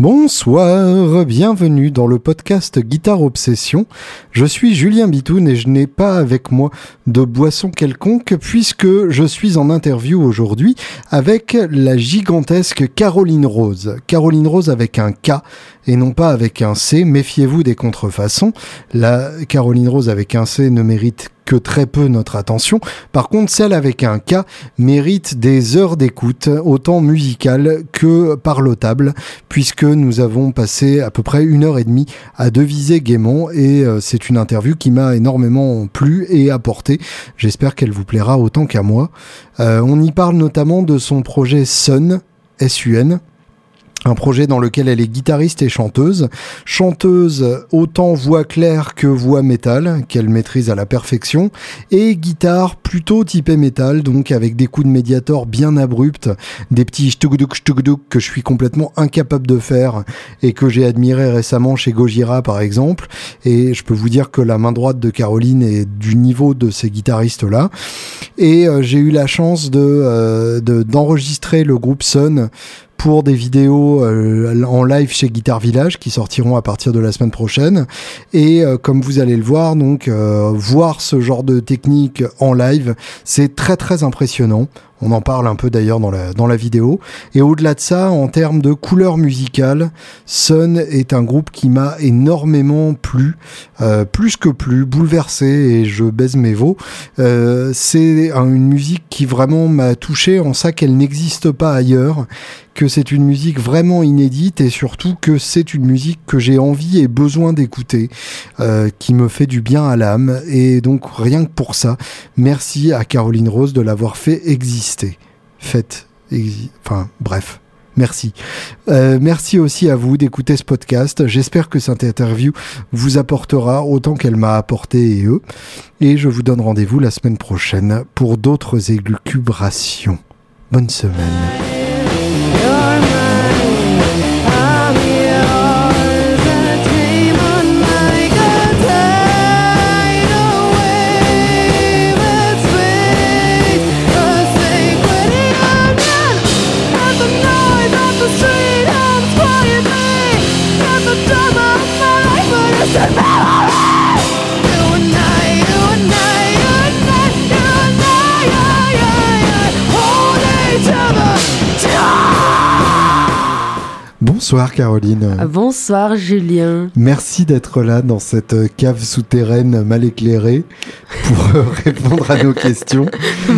Bonsoir, bienvenue dans le podcast Guitare Obsession. Je suis Julien Bitoun et je n'ai pas avec moi de boisson quelconque puisque je suis en interview aujourd'hui avec la gigantesque Caroline Rose. Caroline Rose avec un K et non pas avec un C. Méfiez-vous des contrefaçons. La Caroline Rose avec un C ne mérite que très peu notre attention. Par contre, celle avec un K mérite des heures d'écoute, autant musicales que parlotables, puisque nous avons passé à peu près une heure et demie à deviser gaiement et euh, c'est une interview qui m'a énormément plu et apporté. J'espère qu'elle vous plaira autant qu'à moi. Euh, on y parle notamment de son projet Sun, S-U-N, un projet dans lequel elle est guitariste et chanteuse. Chanteuse autant voix claire que voix métal, qu'elle maîtrise à la perfection, et guitare plutôt typée métal, donc avec des coups de médiator bien abrupts, des petits shtugduk shtugduk que je suis complètement incapable de faire et que j'ai admiré récemment chez Gojira par exemple. Et je peux vous dire que la main droite de Caroline est du niveau de ces guitaristes-là. Et euh, j'ai eu la chance de euh, d'enregistrer le groupe Sun pour des vidéos euh, en live chez Guitar Village qui sortiront à partir de la semaine prochaine. Et euh, comme vous allez le voir, donc euh, voir ce genre de technique en live, c'est très très impressionnant. On en parle un peu d'ailleurs dans la, dans la vidéo. Et au-delà de ça, en termes de couleur musicale, Sun est un groupe qui m'a énormément plu, euh, plus que plus, bouleversé et je baise mes veaux. Euh, c'est une musique qui vraiment m'a touché en ça qu'elle n'existe pas ailleurs, que c'est une musique vraiment inédite et surtout que c'est une musique que j'ai envie et besoin d'écouter, euh, qui me fait du bien à l'âme. Et donc rien que pour ça, merci à Caroline Rose de l'avoir fait exister Faites. Enfin, bref. Merci. Euh, merci aussi à vous d'écouter ce podcast. J'espère que cette interview vous apportera autant qu'elle m'a apporté et eux. Et je vous donne rendez-vous la semaine prochaine pour d'autres élucubrations. Bonne semaine. Bonsoir Caroline. Ah, bonsoir Julien. Merci d'être là dans cette cave souterraine mal éclairée pour euh, répondre à nos questions.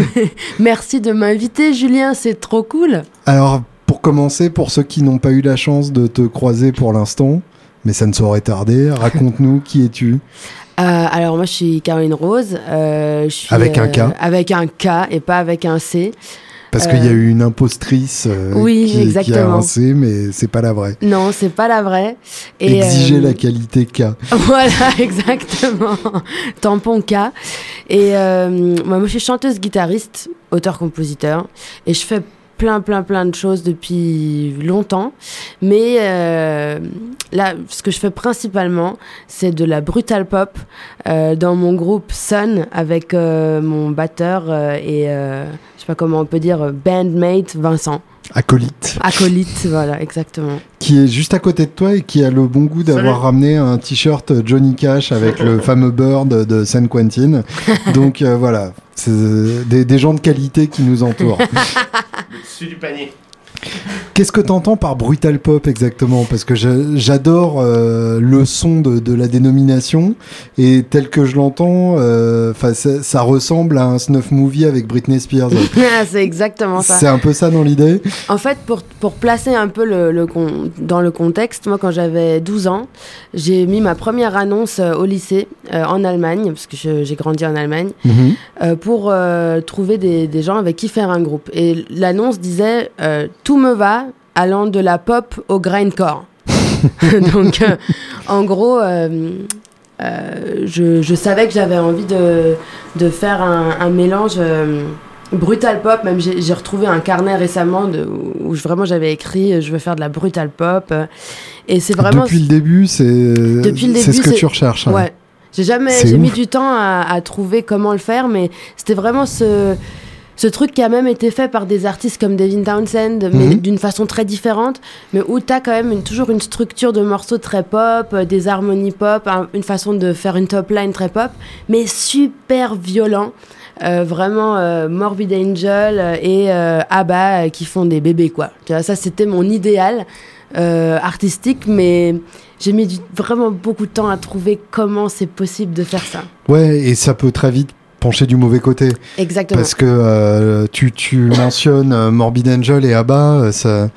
Merci de m'inviter Julien, c'est trop cool. Alors pour commencer, pour ceux qui n'ont pas eu la chance de te croiser pour l'instant, mais ça ne saurait tarder, raconte-nous qui es-tu euh, alors moi je suis Caroline Rose. Euh, je suis, avec un K. Avec un K et pas avec un C. Parce qu'il y a eu une impostrice euh, oui, qui, exactement. qui, a avancé, mais c'est pas la vraie. Non, c'est pas la vraie. Et Exiger la qualité K. Voilà, exactement. Tampon K. Et moi, moi, je suis chanteuse, guitariste, auteur-compositeur, et je fais plein, plein, plein de choses depuis longtemps. Mais euh, là, ce que je fais principalement, c'est de la brutal pop euh, dans mon groupe Sun avec euh, mon batteur et sais pas comment on peut dire bandmate Vincent. Acolyte. Acolyte, voilà, exactement. Qui est juste à côté de toi et qui a le bon goût d'avoir ramené un t-shirt Johnny Cash avec le fameux bird de San Quentin. Donc voilà, c'est des, des, gens de qualité qui nous entourent. le dessus du panier. Qu'est-ce que tu entends par brutal pop exactement? Parce que j'adore euh, le son de, de, la dénomination et tel que je l'entends, euh, ça, ça ressemble à un snuff movie avec Britney Spears. Ah, c'est exactement ça. C'est un peu ça dans l'idée? En fait, pour, pour placer un peu le, le dans le contexte, moi quand j'avais 12 ans, j'ai mis ma première annonce euh, au lycée euh, en Allemagne, parce que j'ai grandi en Allemagne, mm -hmm. pour trouver des, des, gens avec qui faire un groupe. Et l'annonce disait tout me va allant de la pop au grindcore. Donc, euh, en gros, euh, euh, je, je, savais que j'avais envie de, de, faire un, un mélange brutal pop. Même j'ai retrouvé un carnet récemment de, où vraiment j'avais écrit je veux faire de la brutal pop. Et c'est vraiment. Depuis le début, c'est ce que tu recherches. Hein. Ouais. J'ai jamais, j'ai mis du temps à, à, trouver comment le faire, mais c'était vraiment ce ce truc qui a même été fait par des artistes comme Devin Townsend, mais Mhm. d'une façon très différente, mais où tu as quand même une- toujours une structure de morceaux très pop, euh, des harmonies pop, un- une façon de faire une top line très pop, mais super violent. Euh, vraiment euh, Morbid Angel et ABBA qui font des bébés quoi. Tu vois, ça c'était mon idéal artistique, mais j'ai mis du- vraiment beaucoup de temps à trouver comment c'est possible de faire ça. Ouais, et ça peut très vite pencher du mauvais côté. Exactement. Parce que euh, tu, tu mentionnes euh, Morbid Angel et ABBA, euh, ça,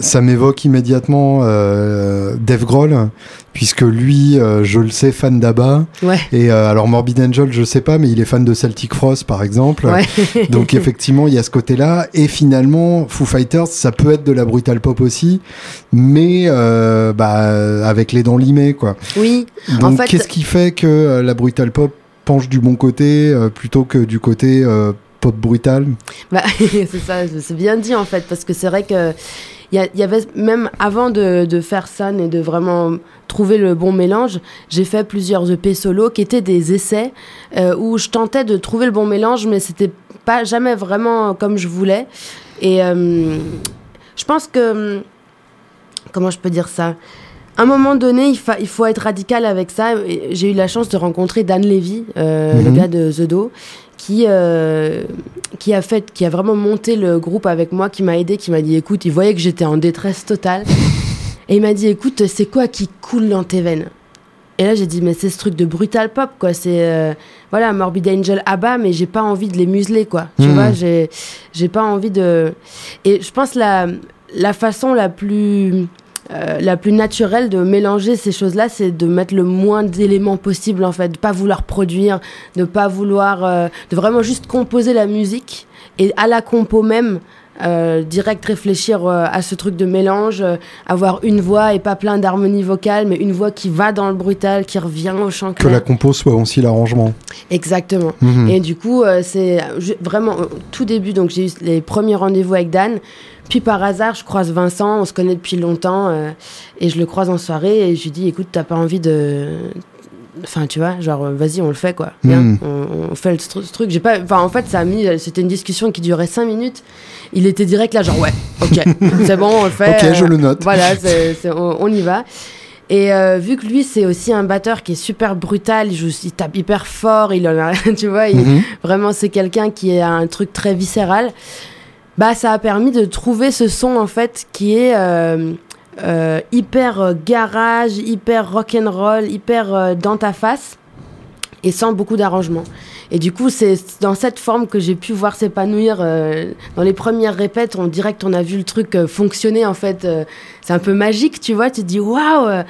ça m'évoque immédiatement euh, Dave Grohl, puisque lui, euh, je le sais, fan d'ABBA. Ouais. Et euh, alors Morbid Angel, je sais pas, mais il est fan de Celtic Frost, par exemple. Ouais. Donc effectivement, il y a ce côté-là. Et finalement, Foo Fighters, ça peut être de la brutal pop aussi, mais bah, avec les dents limées, quoi. oui, Donc fait- qu'est-ce qui fait que la brutal pop penche du bon côté euh, plutôt que du côté euh, pop brutal Bah, c'est ça, c'est bien dit en fait, parce que c'est vrai que il y, avait même avant de, faire Sun et de vraiment trouver le bon mélange, j'ai fait plusieurs EP solo qui étaient des essais euh, où je tentais de trouver le bon mélange, mais c'était pas jamais vraiment comme je voulais. Et euh, je pense que comment je peux dire ça? Un moment donné, il, fa- il faut être radical avec ça. J'ai eu la chance de rencontrer Dan Levy, euh, le Mhm. gars de The Do, qui, euh, qui, a fait, qui a vraiment monté le groupe avec moi, qui m'a aidé, qui m'a dit écoute, il voyait que j'étais en détresse totale. Et il m'a dit écoute, c'est quoi qui coule dans tes veines? Et là, j'ai dit mais c'est ce truc de brutal pop, quoi. C'est euh, voilà, Morbid Angel ABBA, mais j'ai pas envie de les museler, quoi. Tu Mhm. vois, j'ai j'ai pas envie de. Et je pense la, la façon la plus. Euh, la plus naturelle de mélanger ces choses-là, c'est de mettre le moins d'éléments possible en fait, de pas vouloir produire, de pas vouloir, euh, de vraiment juste composer la musique et à la compo même, euh, direct réfléchir euh, à ce truc de mélange, euh, avoir une voix et pas plein d'harmonie vocale, mais une voix qui va dans le brutal, qui revient au chant Que la compo soit aussi l'arrangement. Exactement. Mhm. Et du coup, c'est vraiment au tout début. Donc, j'ai eu les premiers rendez-vous avec Dan. Puis par hasard, je croise Vincent. On se connaît depuis longtemps. euh, et je le croise en soirée. Et je lui dis écoute, t'as pas envie de. Enfin, tu vois, genre, euh, vas-y, on le fait, quoi. Viens, Mm. on, on fait le ce truc. J'ai pas. Enfin, en fait, ça a mis. C'était une discussion qui durait cinq minutes. Il était direct là, genre, ouais, ok, c'est bon, on le fait. Ok, je euh, le note. voilà, on, on y va. Et euh, vu que lui, c'est aussi un batteur qui est super brutal, il, joue, il tape hyper fort, il en a, tu vois, il- Mhm. vraiment c'est quelqu'un qui a un truc très viscéral. Bah, ça a permis de trouver ce son en fait qui est euh, euh, hyper euh, garage, hyper rock and roll, hyper euh, dans ta face et sans beaucoup d'arrangement. Et du coup, c'est dans cette forme que j'ai pu voir s'épanouir. dans les premières répètes, on dirait qu'on a vu le truc fonctionner en fait. c'est un peu magique, tu vois. Tu te dis waouh,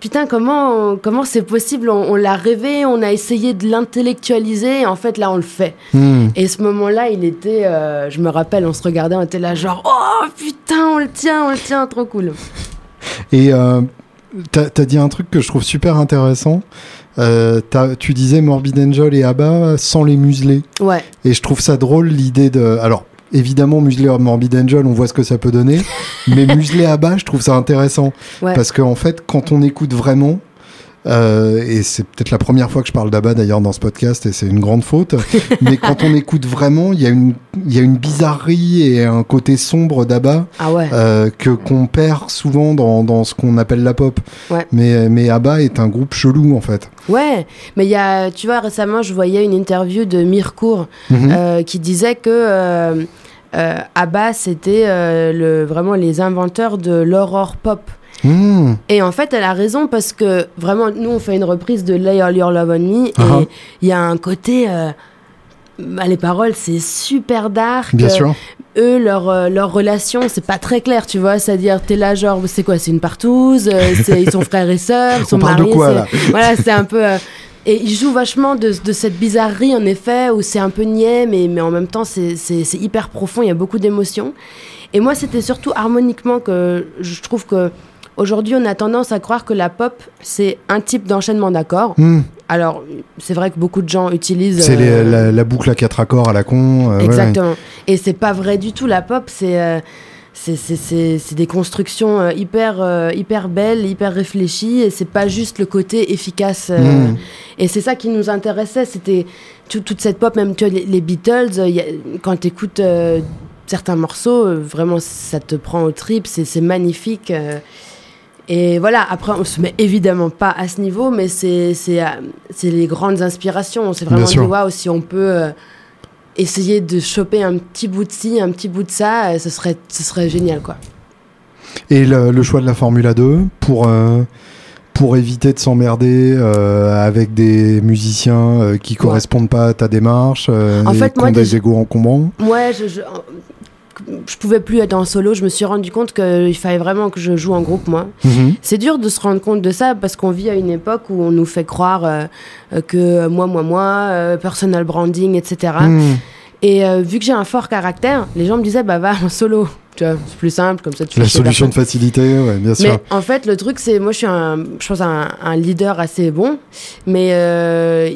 putain, comment comment c'est possible? On, on l'a rêvé, on a essayé de l'intellectualiser. Et en fait, là, on le fait. Mhm. Et ce moment-là, il était, euh, je me rappelle, on se regardait, on était là genre oh putain, on le tient, on le tient, trop cool. Et euh, t'as as dit un truc que je trouve super intéressant. Euh, tu disais Morbid Angel et ABBA sans les museler. Ouais, Et je trouve ça drôle l'idée de. Alors, évidemment, museler Morbid Angel, on voit ce que ça peut donner. mais museler ABBA, je trouve ça intéressant. ouais. Parce qu'en fait, quand on écoute vraiment, euh, et c'est peut-être la première fois que je parle d'ABBA d'ailleurs dans ce podcast, et c'est une grande faute, mais quand on écoute vraiment, il y, a une- il y a une bizarrerie et un côté sombre d'ABBA Ah ouais. euh, que qu'on perd souvent dans, dans ce qu'on appelle la pop. Ouais. Mais, mais ABBA est un groupe chelou en fait. Ouais, mais il y a, tu vois, récemment, je voyais une interview de Mircourt Mhm. euh, qui disait que ABBA, c'était le, vraiment les inventeurs de l'horror pop. Mmh. Et en fait, elle a raison parce que vraiment, nous, on fait une reprise de Lay All Your Love on Me et ah. il y a un côté. euh, bah, les paroles, c'est super dark. Bien Euh, sûr. eux, leur, euh, leur relation, c'est pas très clair, tu vois. C'est-à-dire, t'es là, genre, c'est quoi C'est une partouze euh, c'est- Ils sont frères et sœurs, ils sont On parle de mariés. quoi, c'est- là? Voilà, c'est un peu. euh, et ils jouent vachement de, de cette bizarrerie, en effet, où c'est un peu niais, mais, mais en même temps, c'est c'est- c'est hyper profond, il y a beaucoup d'émotions. Et moi, c'était surtout harmoniquement que je trouve que. Aujourd'hui, on a tendance à croire que la pop, c'est un type d'enchaînement d'accords. Mmh. Alors, c'est vrai que beaucoup de gens utilisent. C'est euh, la, la boucle à quatre accords à la con. euh, ouais, Exactement. Et c'est pas vrai du tout. La pop, c'est euh, c'est des constructions euh, hyper, hyper belles, hyper réfléchies, et c'est pas juste le côté efficace. Mm. Et c'est ça qui nous intéressait, c'était toute cette pop, même tu vois, les, Beatles, quand tu écoutes certains morceaux, vraiment ça te prend au trip, c'est magnifique. Et voilà, après, on se met évidemment pas à ce niveau, mais c'est les grandes inspirations. On s'est vraiment dit, waouh, si on peut euh, essayer de choper un petit bout de ci, un petit bout de ça, euh, ce, serait, ce serait génial, quoi. Et le, choix de la Formule 2 pour, euh, pour éviter de s'emmerder avec des musiciens qui correspondent pas à ta démarche, en fait, qui ont des égaux encombrants? Ouais, je, je pouvais plus être en solo. Je me suis rendu compte qu'il fallait vraiment que je joue en groupe, moi. Mhm. C'est dur de se rendre compte de ça parce qu'on vit à une époque où on nous fait croire euh, que moi, moi, moi, euh, personal branding, etc. Et euh, vu que j'ai un fort caractère, les gens me disaient bah va en solo. Tu vois, c'est plus simple comme ça. Tu La solution de facilité, ouais, bien sûr. Mais en fait, le truc c'est, moi je suis un, je pense un, un leader assez bon, mais euh,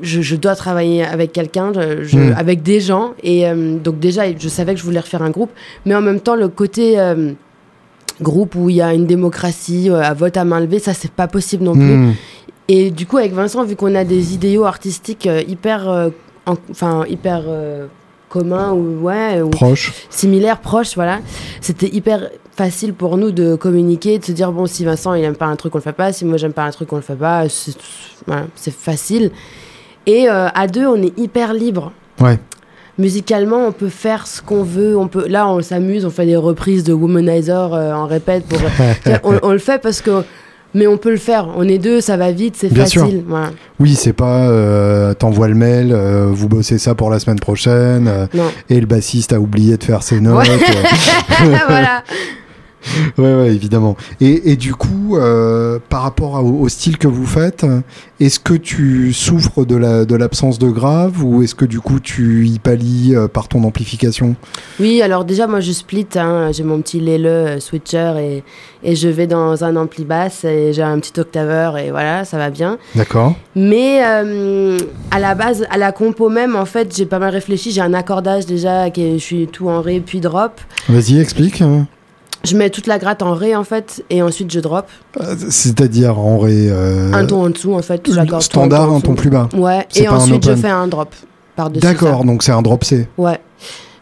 je, je, dois travailler avec quelqu'un, hmm. avec des gens, et euh, donc déjà je savais que je voulais refaire un groupe, mais en même temps le côté groupe où il y a une démocratie à vote à main levée, ça c'est pas possible non plus. Hmm. Et du coup avec Vincent, vu qu'on a des idéaux artistiques hyper enfin hyper euh, commun ou ouais proche. similaire proche voilà. C'était hyper facile pour nous de communiquer de se dire bon si Vincent il aime pas un truc on le fait pas. Si moi j'aime pas un truc on le fait pas. C'est voilà, facile. Et euh, à deux on est hyper libre. Ouais. Musicalement on peut faire ce qu'on veut. On peut là on s'amuse on fait des reprises de Womanizer euh, en répète pour on, on, le fait parce que mais on peut le faire. On est deux, ça va vite, c'est facile. Oui, c'est pas euh, t'envoies le mail, euh, vous bossez ça pour la semaine prochaine, euh, et le bassiste a oublié de faire ses notes. voilà. ouais, ouais, évidemment. Et, et du coup, euh, par rapport au, style que vous faites, est-ce que tu souffres de la de l'absence de grave ou est-ce que du coup tu y pallies euh, par ton amplification? Oui, alors déjà moi je split, hein, j'ai mon petit lele euh, switcher et, et je vais dans un ampli basse et j'ai un petit octaveur et voilà, ça va bien. D'accord. Mais à la base, à la compo même, en fait, j'ai pas mal réfléchi. J'ai un accordage déjà, qui je suis tout en ré puis drop. Vas-y, explique. Je mets toute la gratte en ré en fait et ensuite je drop. Euh, c'est-à-dire en ré. Euh, un ton en dessous en fait. Standard, un ton plus bas. Ouais. Et ensuite je fais un drop par-dessus. D'accord, donc c'est un drop C. Ouais.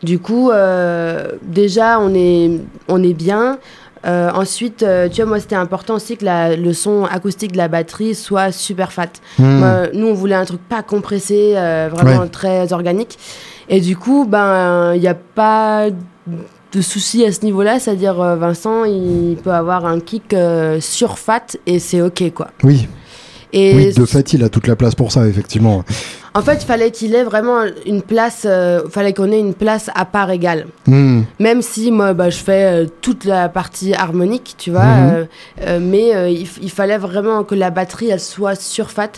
Du coup, euh, déjà on est on est bien. ensuite, tu vois, moi, c'était important aussi que la, le son acoustique de la batterie soit super fat. Hmm. nous, on voulait un truc pas compressé, vraiment très organique. Et du coup, ben, il n'y a pas de soucis à ce niveau-là, c'est-à-dire euh, Vincent, il peut avoir un kick euh, sur fat et c'est ok quoi. Oui. Et oui, de fait, il a toute la place pour ça, effectivement. En fait, il fallait qu'il ait vraiment une place, euh, fallait qu'on ait une place à part égale. Hmm. Même si moi, bah, je fais toute la partie harmonique, tu vois, hmm. mais il, il, fallait vraiment que la batterie, elle soit sur fat.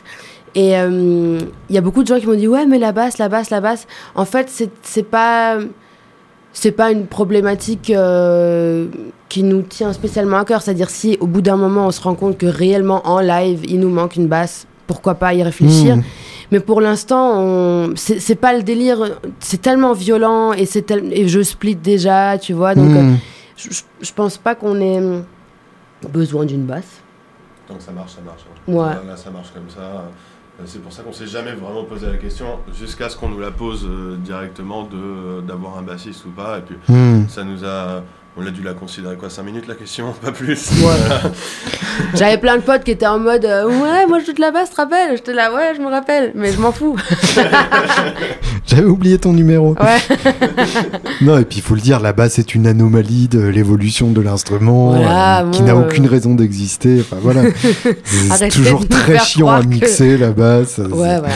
Et il y a beaucoup de gens qui m'ont dit, ouais, mais la basse, la basse, la basse. En fait, c'est pas c'est pas une problématique euh, qui nous tient spécialement à cœur. C'est-à-dire si au bout d'un moment on se rend compte que réellement en live il nous manque une basse, pourquoi pas y réfléchir. Hmm. Mais pour l'instant, c'est pas le délire. C'est tellement violent et c'est et je split déjà, tu vois. Donc hmm. euh, je, pense pas qu'on ait besoin d'une basse. Tant que ça marche, ça marche. Ouais. Là, ça marche comme ça. Euh, c'est pour ça qu'on s'est jamais vraiment posé la question jusqu'à ce qu'on nous la pose euh, directement de d'avoir un bassiste ou pas. Et puis hmm. ça nous a on a dû la considérer quoi 5 minutes la question, pas plus. J'avais plein de potes qui étaient en mode euh, ouais moi je joue de la basse, te rappelles? J'étais là ouais je me rappelle, mais je m'en fous. J'avais oublié ton numéro. Ouais. non et puis il faut le dire, la basse est une anomalie de l'évolution de l'instrument euh, qui n'a aucune raison d'exister. Enfin voilà, c'est toujours très chiant à mixer la basse. Ouais ouais.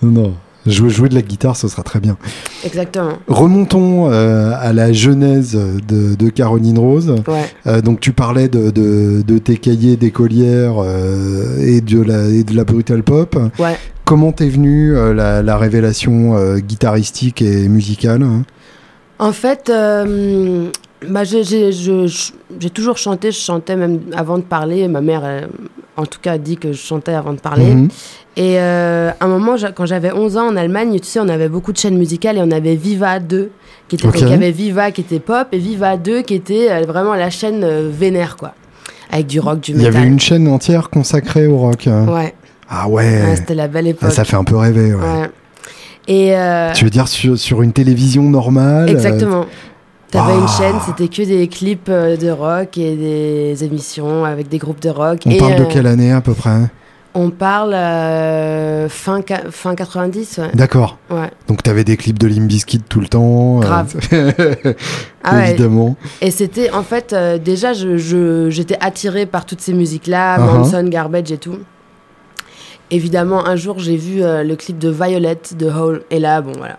Non. Jouer, jouer de la guitare, ce sera très bien. Exactement. Remontons euh, à la genèse de, de Caroline Rose. Euh, donc tu parlais de, de, tes cahiers d'écolière euh, et, de la, et de la brutal pop. Ouais. Comment t'es venue la, la, révélation guitaristique et musicale hein? En fait, bah, j'ai toujours chanté, je chantais même avant de parler. Ma mère, en tout cas dit que je chantais avant de parler. Mhm. Et euh, à un moment, quand j'avais 11 ans en Allemagne, tu sais, on avait beaucoup de chaînes musicales et on avait Viva 2, qui était, il y avait Viva qui était pop et Viva 2 qui était euh, vraiment la chaîne euh, vénère, quoi. Avec du rock, du métal. Il y avait une chaîne entière consacrée au rock. Hein. Ouais. Ah ouais. C'était la belle époque. Ah, ça fait un peu rêver, ouais. ouais. Et Tu veux dire sur, sur une télévision normale Exactement. T'avais une chaîne, c'était que des clips de rock et des émissions avec des groupes de rock. On parle de quelle année à peu près on parle euh, fin, fin 90. D'accord. Ouais. Donc tu avais des clips de Limbiskit tout le temps. Euh, Grave. ah Évidemment. Et c'était en fait, euh, déjà, j'étais je, attirée par toutes ces musiques-là, uh-huh. Manson, Garbage et tout. Évidemment, un jour, j'ai vu le clip de Violet de Hole. Et là, bon, voilà.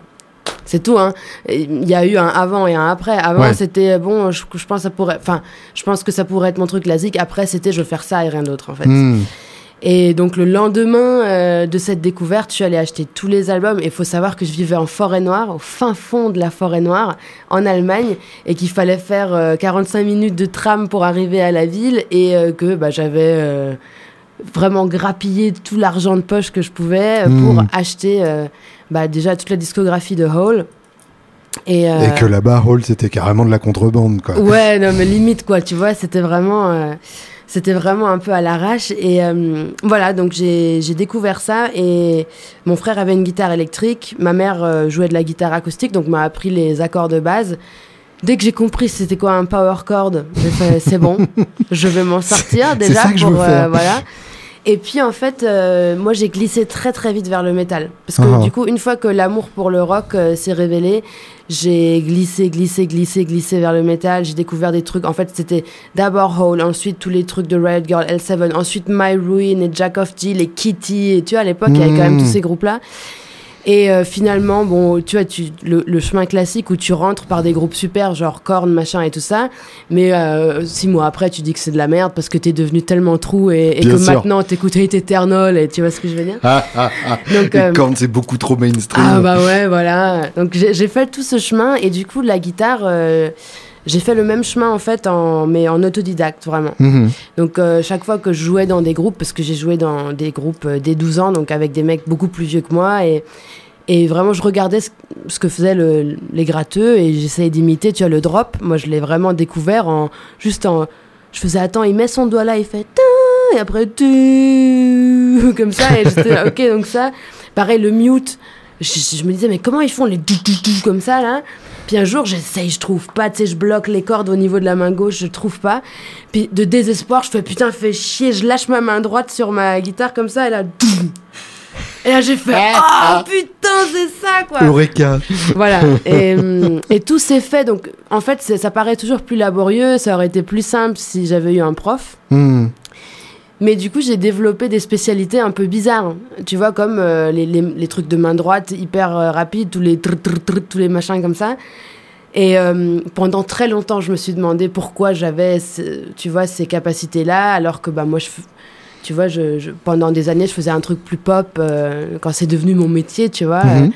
C'est tout, hein. Il y a eu un avant et un après. Avant, c'était bon, je, pense ça pourrait, enfin, je pense que ça pourrait être mon truc classique. Après, c'était je veux faire ça et rien d'autre, en fait. Hmm. Et donc le lendemain euh, de cette découverte, je suis allée acheter tous les albums. Et il faut savoir que je vivais en forêt noire, au fin fond de la forêt noire, en Allemagne, et qu'il fallait faire 45 euh, minutes de tram pour arriver à la ville, et euh, que bah, j'avais vraiment grappillé tout l'argent de poche que je pouvais pour hmm. acheter bah, déjà toute la discographie de Hole. Et, que là-bas, Hole, c'était carrément de la contrebande, quoi. Ouais, non, mais limite, quoi, tu vois, c'était vraiment c'était vraiment un peu à l'arrache. Et euh, voilà, donc j'ai découvert ça. Et mon frère avait une guitare électrique. Ma mère euh, jouait de la guitare acoustique, donc m'a appris les accords de base. Dès que j'ai compris c'était quoi un power chord, c'est bon, je vais m'en sortir déjà pour euh, voilà. Et puis en fait, moi j'ai glissé très très vite vers le métal. Parce que uh-huh. du coup, une fois que l'amour pour le rock s'est révélé, j'ai glissé, glissé, glissé, glissé vers le métal. J'ai découvert des trucs. En fait, c'était d'abord Hole, ensuite tous les trucs de Riot Girl, L7, ensuite My Ruin et Jack of Jill et Kitty. Et tu vois, à l'époque, il y avait quand même tous hmm. ces groupes-là. Et euh, finalement, bon, tu vois, tu, le, chemin classique où tu rentres par des groupes super, genre Korn, machin et tout ça. Mais euh, six mois après, tu dis que c'est de la merde parce que t'es devenu tellement trou et, et que maintenant t'écoutes Eternal et tu vois ce que je veux dire. Ah, ah, ah. Donc, euh, Korn, c'est beaucoup trop mainstream. Ah bah ouais, voilà. Donc j'ai fait tout ce chemin et du coup, la guitare j'ai fait le même chemin en fait, en, mais en autodidacte vraiment. Mhm. Donc euh, chaque fois que je jouais dans des groupes, parce que j'ai joué dans des groupes euh, dès 12 ans, donc avec des mecs beaucoup plus vieux que moi, et, et vraiment je regardais ce, que faisaient les gratteux et j'essayais d'imiter, tu vois, le drop. Moi je l'ai vraiment découvert en juste en. Je faisais attends, il met son doigt là, il fait et après tu comme ça et j'étais ok donc ça. Pareil le mute. Je, me disais mais comment ils font les comme ça là? Puis un jour, j'essaye, je trouve pas, tu sais, je bloque les cordes au niveau de la main gauche, je trouve pas. Puis de désespoir, je fais putain, fais chier, je lâche ma main droite sur ma guitare comme ça, et là, et là j'ai fait oh putain, c'est ça quoi. Eureka. Voilà. Et, hum, et tout s'est fait, donc en fait, ça paraît toujours plus laborieux, ça aurait été plus simple si j'avais eu un prof. Hmm. Mais du coup, j'ai développé des spécialités un peu bizarres. Tu vois, comme euh, les, les, trucs de main droite hyper euh, rapides, tous les tous les machins comme ça. Et euh, pendant très longtemps, je me suis demandé pourquoi j'avais, tu vois, ces capacités-là, alors que bah moi, je, tu vois, je, pendant des années, je faisais un truc plus pop quand c'est devenu mon métier, tu vois. Mm-hmm.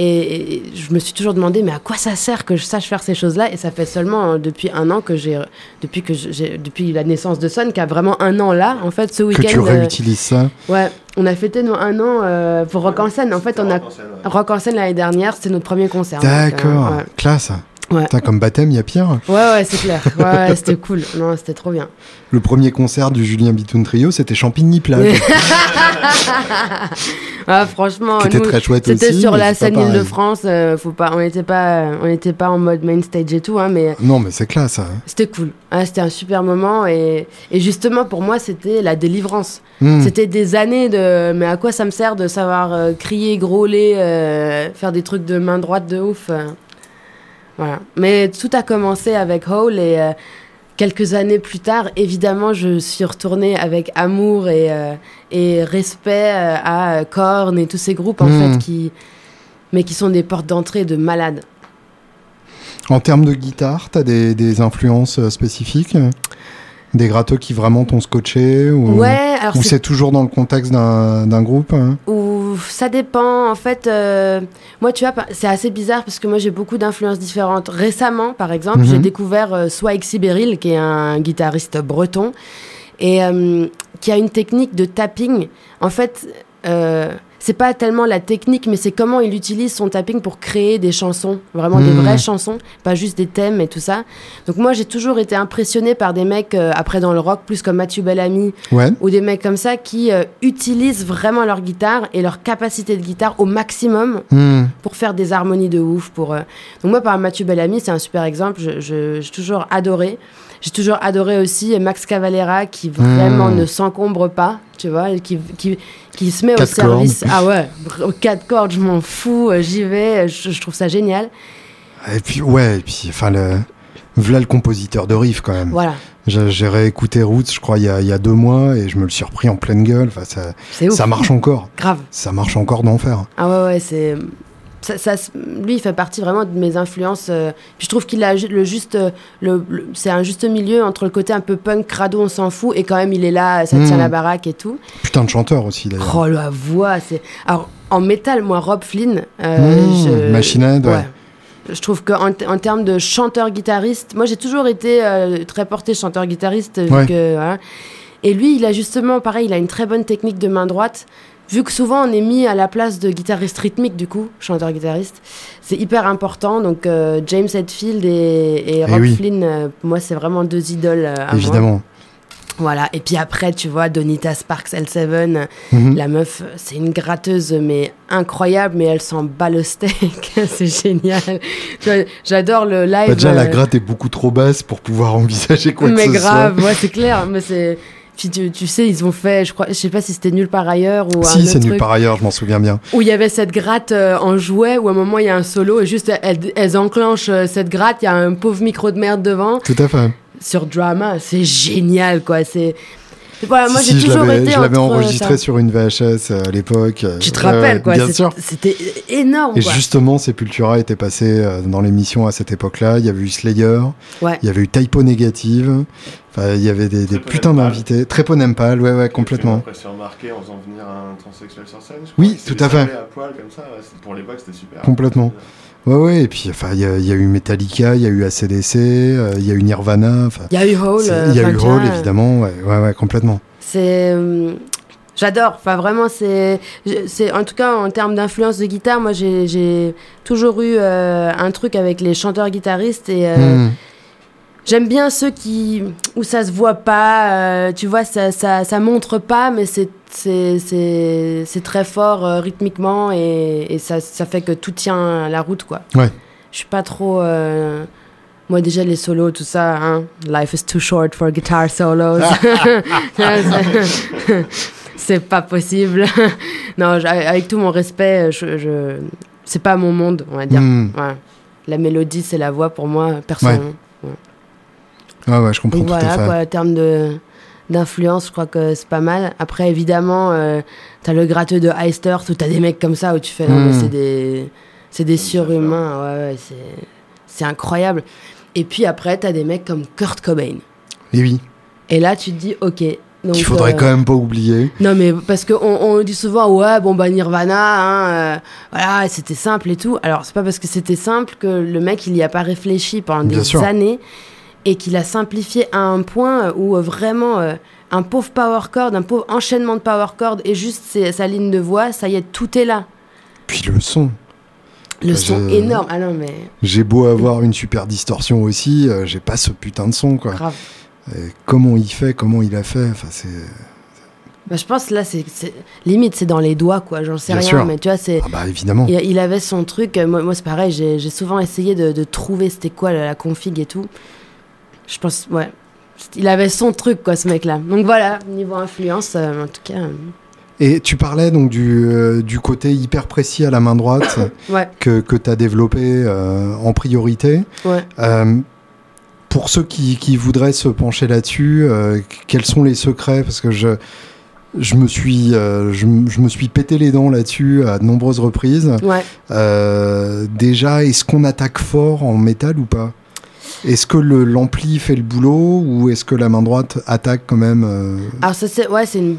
Et, je me suis toujours demandé, mais à quoi ça sert que je sache faire ces choses-là? Et ça fait seulement euh, depuis un an que j'ai, depuis que j'ai, depuis la naissance de Son, qui a vraiment un an là, en fait, ce week-end. Que tu euh, réutilises ça? Ouais, on a fêté nos un an euh, pour Rock en scène. En fait, on a Rock en scène l'année dernière, c'était notre premier concert. D'accord, classe. Ouais. comme baptême, il y a pire. Ouais, ouais, c'est clair. Ouais, c'était cool. Non, c'était trop bien. Le premier concert du Julien Bitoun Trio, c'était Champigny-Plage. ah, franchement, c'était sur la scène Île-de-France. Euh, faut pas, on n'était pas, on n'était pas en mode main stage et tout, hein, mais. Non, mais c'est classe. Hein. C'était cool. Ah, c'était un super moment et, et justement pour moi, c'était la délivrance. Hmm. C'était des années de, mais à quoi ça me sert de savoir euh, crier, grôler, euh, faire des trucs de main droite de ouf. Voilà. Mais tout a commencé avec Hole et euh, quelques années plus tard, évidemment, je suis retournée avec amour et, euh, et respect euh, à Korn et tous ces groupes, en hmm. fait, qui, mais qui sont des portes d'entrée de malades. En termes de guitare, tu as des, des influences spécifiques? Des gratteux qui vraiment t'ont scotché ou, ou c'est toujours dans le contexte d'un groupe hein? Ou ça dépend. En fait, euh, moi, tu vois, c'est assez bizarre parce que moi, j'ai beaucoup d'influences différentes. Récemment, par exemple, j'ai mhm. découvert euh, Swaik Sibéril, qui est un guitariste breton. Et euh, qui a une technique de tapping. En fait, euh, c'est pas tellement la technique, mais c'est comment il utilise son tapping pour créer des chansons, vraiment des Mmh. vraies chansons, pas juste des thèmes et tout ça. Donc moi, j'ai toujours été impressionnée par des mecs, euh, après dans le rock, plus comme Mathieu Bellamy, Ouais. ou des mecs comme ça, qui euh, utilisent vraiment leur guitare et leur capacité de guitare au maximum Hmm. pour faire des harmonies de ouf. Pour, euh, Donc moi, par Mathieu Bellamy, c'est un super exemple. J'ai toujours adoré. J'ai toujours adoré aussi Max Cavalera, qui vraiment Mm. ne s'encombre pas, tu vois, qui, qui, qui se met au service. Ah ouais, br- quatre cordes, je m'en fous, euh, j'y vais, je, je trouve ça génial. Et puis, ouais, et puis, enfin, le. Voilà le compositeur de riff quand même. Voilà, J'ai réécouté Roots, je crois, il y, a, il y a deux mois et je me le suis repris en pleine gueule. Enfin, ça, ça marche encore. Grave. Ça marche encore d'enfer. Ah ouais, ouais, c'est. Ça, ça, lui, il fait partie vraiment de mes influences. euh, Puis je trouve qu'il a le juste. euh, Le, le- c'est un juste milieu entre le côté un peu punk, crado, on s'en fout, et quand même, il est là, ça tient Mm. la baraque et tout. Putain de chanteur aussi d'ailleurs. Oh, la voix, c'est. Alors, en métal, moi, Rob Flynn. euh, Mmh, je- Machine Head, ouais. Je trouve qu'en en termes de chanteur-guitariste, moi j'ai toujours été euh, très porté chanteur-guitariste. Ouais. voilà. Et lui, il a justement, pareil, il a une très bonne technique de main droite. Vu que souvent on est mis à la place de guitariste rythmique, du coup, chanteur-guitariste, c'est hyper important. Donc euh, James Hetfield et, et Eh Rob oui. Flynn, euh, moi, c'est vraiment deux idoles euh, à moi. Évidemment. Voilà. Et puis après, tu vois, Donita Sparks L7, Mhm. la meuf, c'est une gratteuse, mais incroyable, mais elle s'en bat le steak. c'est génial. J'adore le live. Bah, déjà, la euh, gratte est beaucoup trop basse pour pouvoir envisager quoi mais que ce grave, ouais, c'est clair. Mais c'est. Puis tu, tu sais, ils ont fait, je crois, je sais pas si c'était nul par ailleurs ou Si, c'est nul par ailleurs, je m'en souviens bien. où il y avait cette gratte euh, en jouet où à un moment il y a un solo et juste elles, elles enclenchent euh, cette gratte, il y a un pauvre micro de merde devant Tout à fait. sur drama, c'est génial quoi. C'est voilà, moi Si, j'ai toujours l'avais été je l'avais entre enregistré ça. sur une VHS à l'époque. Tu te rappelles quoi Bien c'est- sûr. C'était énorme Et quoi. justement, Sepultura était passé euh, dans l'émission à cette époque-là. Il y avait eu Slayer, Ouais. il y avait eu Typo Negative. Enfin, il y avait des, putains d'invités. Très Ponempal, ouais, ouais, complètement. Après, se faire remarquer en faisant venir un transsexuel sur scène. je crois. Oui, tout à fait. à poil comme ça. Pour l'époque, c'était super. Complètement. Ouais, ouais, et puis, enfin, il y, a- il y a eu Metallica, il y a eu ACDC, euh, il y a eu Nirvana. Il y a eu c'est- euh, il y a eu Hall, vois, évidemment. Ouais, ouais, ouais, complètement. C'est. euh, J'adore. Enfin, vraiment, c'est. c'est- En tout cas, en termes d'influence de guitare, moi, j'ai toujours eu euh, un truc avec les chanteurs-guitaristes et. euh, Hmm. J'aime bien ceux qui où ça se voit pas, euh, tu vois, ça, ça, ça montre pas, mais c'est c'est très fort euh, rythmiquement et, et ça, ça fait que tout tient la route quoi. Ouais. Je suis pas trop euh, moi déjà les solos tout ça, hein. Life is too short for guitar solos. C'est- pas possible. non, avec tout mon respect, je, je c'est pas mon monde, on va dire. Hmm. Ouais. La mélodie, c'est la voix pour moi, personnellement. Ouais, ouais, je comprends Donc tout voilà, à fait. quoi, en termes de d'influence, je crois que c'est pas mal. Après, évidemment, euh, t'as le gratteux de Heister, où t'as des mecs comme ça, où tu fais, non, mais Mm. c'est des, c'est des surhumains, ouais, ouais, c'est, c'est incroyable. Et puis après, t'as des mecs comme Kurt Cobain. Et oui, Et là, tu te dis, ok. Donc, qu'il faudrait euh, quand même pas oublier. non, mais parce qu'on on dit souvent, ouais, bon, bah Nirvana, hein, euh, voilà, c'était simple et tout. Alors, c'est pas parce que c'était simple que le mec, il y a pas réfléchi pendant Bien des sûr. années et qu'il a simplifié à un point où euh, vraiment euh, un pauvre power chord, un pauvre enchaînement de power chord et juste ses- sa ligne de voix, ça y est, tout est là. Puis le son. Le Bah, son énorme. Ah non, mais J'ai beau avoir une super distorsion aussi, euh, j'ai pas ce putain de son, quoi. grave. Et comment il fait, comment il a fait, enfin, c'est. Bah, je pense là, c'est limite, c'est dans les doigts, quoi. J'en sais Bien rien, sûr. mais tu vois, c'est. Ah bah évidemment. Il, il avait son truc, moi, moi c'est pareil, j'ai j'ai souvent essayé de, de trouver c'était quoi la, la config et tout. Je pense, ouais. Il avait son truc, quoi, ce mec-là. Donc voilà, niveau influence, euh, en tout cas. euh, Et tu parlais donc du, euh, du côté hyper précis à la main droite ouais, que, que tu as développé en priorité. ouais. Pour ceux qui, qui voudraient se pencher là-dessus, quels sont les secrets? Parce que je, je, me suis, euh, je, je me suis pété les dents là-dessus à de nombreuses reprises. Ouais. Euh, déjà, est-ce qu'on attaque fort en métal ou pas? Est-ce que le- l'ampli fait le boulot ou est-ce que la main droite attaque quand même euh, Alors, c'est ouais, c'est une,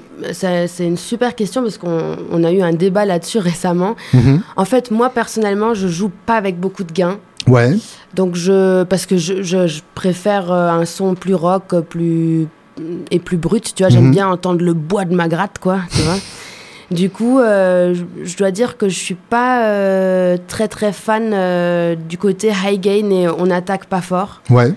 une super question parce qu'on on a eu un débat là-dessus récemment. mhm. En fait, moi, personnellement, je joue pas avec beaucoup de gains. Ouais, Donc, je, parce que je, je, je préfère euh, un son plus rock, euh, plus est plus brute. Tu vois, j'aime Mhm. bien entendre le bois de ma gratte, quoi. Tu vois. Du coup, euh, je, dois dire que je suis pas euh, très très fan euh, du côté high gain et on attaque pas fort. Ouais.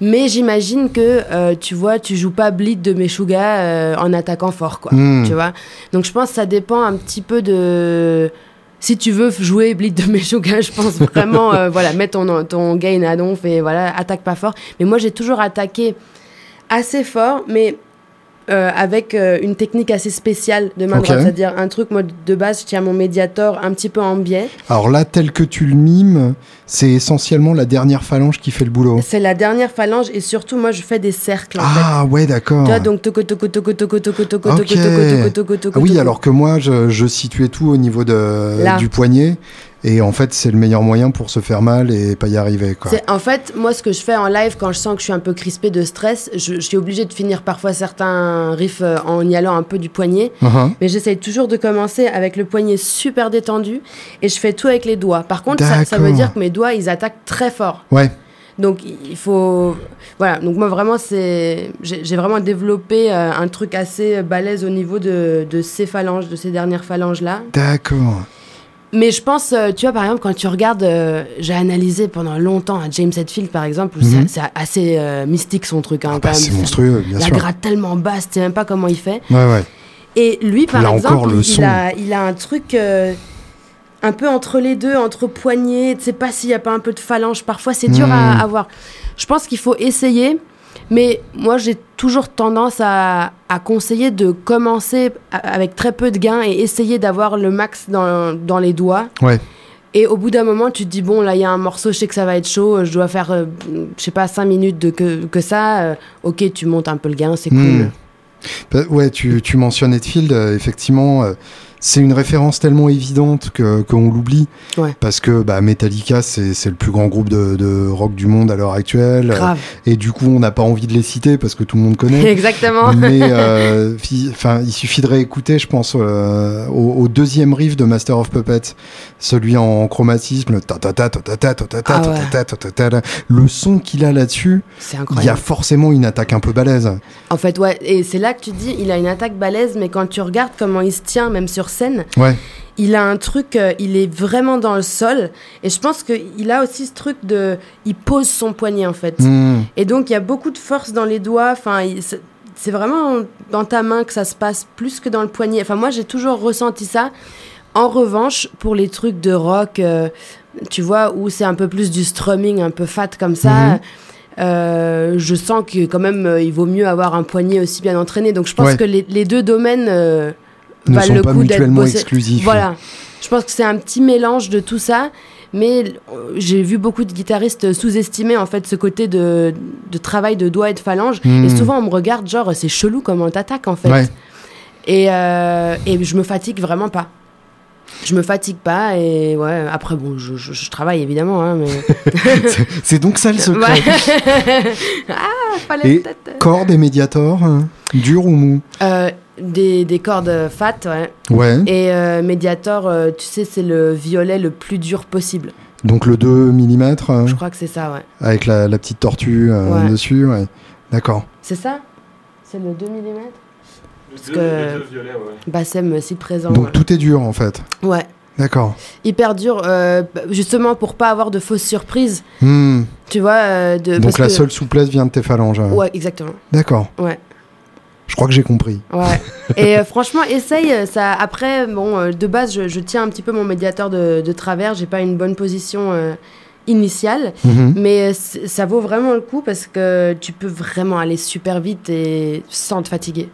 Mais j'imagine que tu vois, tu joues pas bleed de Meshuga en attaquant fort, quoi. Hmm. Tu vois. Donc je pense que ça dépend un petit peu de. Si tu veux jouer bleed de Meshuga, je pense vraiment, euh, voilà, mets ton, ton gain à donf et voilà, attaque pas fort. Mais moi, j'ai toujours attaqué assez fort, mais euh, avec euh, une technique assez spéciale de main Ok. droite. C'est-à-dire un truc, moi, de base, je tiens mon médiator un petit peu en biais. Alors là, tel que tu le mimes, c'est essentiellement la dernière phalange qui fait le boulot. C'est la dernière phalange et surtout, moi, je fais des cercles, en fait. Ah ouais, d'accord. Tu vois, donc toco toco toco toco toco toco toco toco toco toco Ah oui, alors que moi, je, je situais tout au niveau de, Là. du poignet. Et en fait, c'est le meilleur moyen pour se faire mal et pas y arriver. Quoi. En fait, moi, ce que je fais en live, quand je sens que je suis un peu crispé de stress, je, je suis obligée de finir parfois certains riffs euh, en y allant un peu du poignet. Uh-huh. Mais j'essaye toujours de commencer avec le poignet super détendu et je fais tout avec les doigts. Par contre, ça, ça veut dire que mes doigts, ils attaquent très fort. Ouais, Donc il faut voilà donc moi vraiment c'est j'ai j'ai vraiment développé euh, un truc assez balèze au niveau de, de ces phalanges de ces dernières phalanges là d'accord. Mais je pense euh, tu vois par exemple quand tu regardes euh, j'ai analysé pendant longtemps à James Hetfield par exemple où Mhm. c'est c'est assez euh, mystique son truc hein, Ah bah, c'est monstrueux, bien la sûr. gratte tellement basse tu sais même pas comment il fait Ouais, ouais. et lui, par Là exemple, encore, il, a, il a un truc euh, un peu entre les deux, entre poignets. Tu sais pas s'il n'y a pas un peu de phalange. Parfois, c'est dur Hmm. à avoir. Je pense qu'il faut essayer. Mais moi, j'ai toujours tendance à, à conseiller de commencer avec très peu de gains et essayer d'avoir le max dans, dans les doigts. Ouais. Et au bout d'un moment, tu te dis, bon, là, il y a un morceau, je sais que ça va être chaud, je dois faire, euh, je sais pas, 5 minutes de que, que ça. euh, ok, tu montes un peu le gain, c'est cool. Hmm. Bah, ouais, tu, tu mentionnes Hetfield, euh, effectivement, euh, c'est une référence tellement évidente que qu'on l'oublie. Ouais. Parce que bah, Metallica, c'est c'est le plus grand groupe de, de rock du monde à l'heure actuelle. Grave. Et du coup, on n'a pas envie de les citer parce que tout le monde connaît. Exactement. Mais euh, il suffit de réécouter, je pense, euh, au, au deuxième riff de Master of Puppets, celui en chromatisme, le son qu'il a là-dessus, il y a forcément une attaque un peu balèze. En fait, ouais, et c'est là que tu dis, il a une attaque balèze, mais quand tu regardes comment il se tient, même sur scène, il a un truc, il est vraiment dans le sol, et je pense qu'il a aussi ce truc de, il pose son poignet en fait, et donc il y a beaucoup de force dans les doigts, enfin c'est vraiment dans ta main que ça se passe plus que dans le poignet. Enfin, moi, j'ai toujours ressenti ça. En revanche, pour les trucs de rock, euh, tu vois, où c'est un peu plus du strumming, un peu fat comme ça, Mhm. euh, je sens que quand même, euh, il vaut mieux avoir un poignet aussi bien entraîné. Donc, je pense Ouais. que les, les deux domaines ne valent sont le pas coup d'être exclusifs. Voilà. Je pense que c'est un petit mélange de tout ça. Mais j'ai vu beaucoup de guitaristes sous-estimer en fait ce côté de, de travail de doigts et de phalanges. Et souvent on me regarde genre c'est chelou comment t'attaques en fait. Ouais. Et, euh, et je me fatigue vraiment pas. Je me fatigue pas et ouais après bon je, je- je travaille évidemment hein, mais C'est- donc ça le secret. Ah fallait Et peut-être Corde et médiator, hein, dur ou mou Euh, des, des cordes fat ouais Ouais. et euh, Mediator euh, tu sais c'est le violet le plus dur possible Donc le 2 mm je crois que c'est ça ouais avec la, la petite tortue euh, Ouais. dessus. Ouais. D'accord. c'est ça? C'est le 2 mm Parce que- ouais. Bassem si présent Donc ouais. tout est dur en fait. ouais D'accord. hyper dur euh, justement pour pas avoir de fausses surprises Hmm. tu vois euh, de Donc parce la que- seule souplesse vient de tes phalanges. ouais exactement D'accord. ouais Je crois que j'ai compris. Ouais. Et euh, franchement, essaye. euh, Ça. Après, bon, euh, de base, je, je tiens un petit peu mon médiateur de, de travers. J'ai pas une bonne position euh, initiale, Mhm. mais euh, ça vaut vraiment le coup parce que tu peux vraiment aller super vite et sans te fatiguer.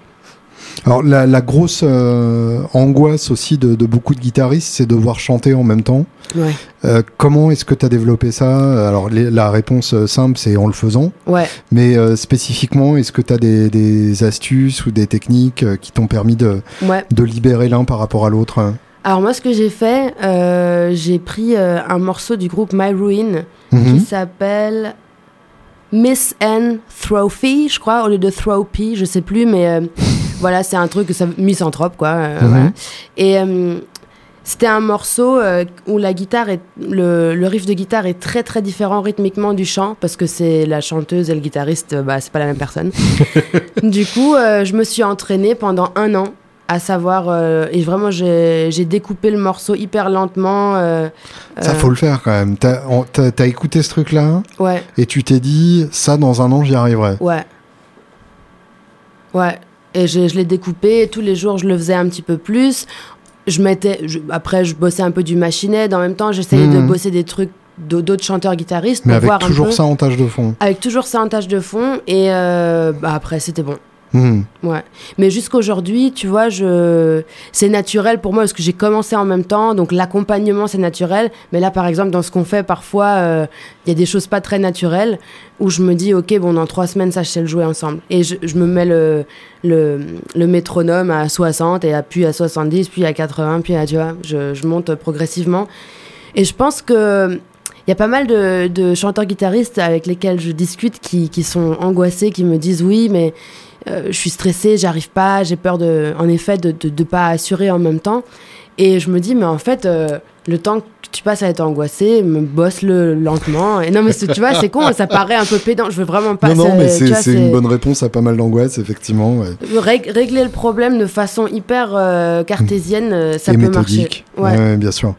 Alors la, la grosse euh, angoisse aussi de, de beaucoup de guitaristes, c'est de devoir chanter en même temps. Ouais. Euh, comment est-ce que tu as développé ça? Alors les- la réponse euh, simple, c'est en le faisant. Ouais. Mais euh, spécifiquement, est-ce que tu as des, des astuces ou des techniques qui t'ont permis de, Ouais. de libérer l'un par rapport à l'autre? Alors moi, ce que j'ai fait, j'ai pris un morceau du groupe My Ruin Mhm. qui s'appelle Miss N Trophy, je crois, au lieu de Trophy, je sais plus, mais voilà, c'est un truc, ça, misanthrope, quoi. euh, Mhm. voilà. Et euh, c'était un morceau euh, où la guitare est, le, le, riff de guitare est très très différent rythmiquement du chant parce que c'est la chanteuse et le guitariste, bah, c'est pas la même personne. du coup, je me suis entraînée pendant un an à savoir euh, et vraiment j'ai découpé le morceau hyper lentement. ça faut le faire quand même. T'as as, écouté ce truc là Ouais. Et tu t'es dit ça dans un an j'y arriverai. Ouais. Ouais. Et je, je l'ai découpé, tous les jours je le faisais un petit peu plus je mettais, après, je bossais un peu du machinet. En même temps, j'essayais de mhm. bosser des trucs d'autres chanteurs guitaristes. Mais avec toujours ça en tâche de fond. Avec toujours ça en tâche de fond. Et euh, bah, après, c'était bon. Hmm. Ouais. Mais jusqu'aujourd'hui, tu vois, je... c'est naturel pour moi parce que j'ai commencé en même temps, donc l'accompagnement c'est naturel. Mais là, par exemple, dans ce qu'on fait, parfois, euh, il y a des choses pas très naturelles où je me dis, ok, bon, dans trois semaines, ça, je sais le jouer ensemble. Et je, je me mets le, le, le, métronome à 60 et puis à 70, puis à 80, puis à, tu vois, je, je monte progressivement. Et je pense que y a pas mal de, de chanteurs guitaristes avec lesquels je discute qui, qui sont angoissés, qui me disent oui, mais euh, je suis stressée, j'arrive pas, j'ai peur de, en effet de ne pas assurer en même temps. Et je me dis, mais en fait, euh, le temps que tu passes à être angoissé, me bosse-le lentement. Et non, mais tu vois, c'est con, ça paraît un peu pédant. Je veux vraiment pas. Non, non, mais c'est une bonne réponse à pas mal d'angoisse, effectivement. régler le problème de façon hyper euh, cartésienne, ça peut marcher. Ouais. bien sûr.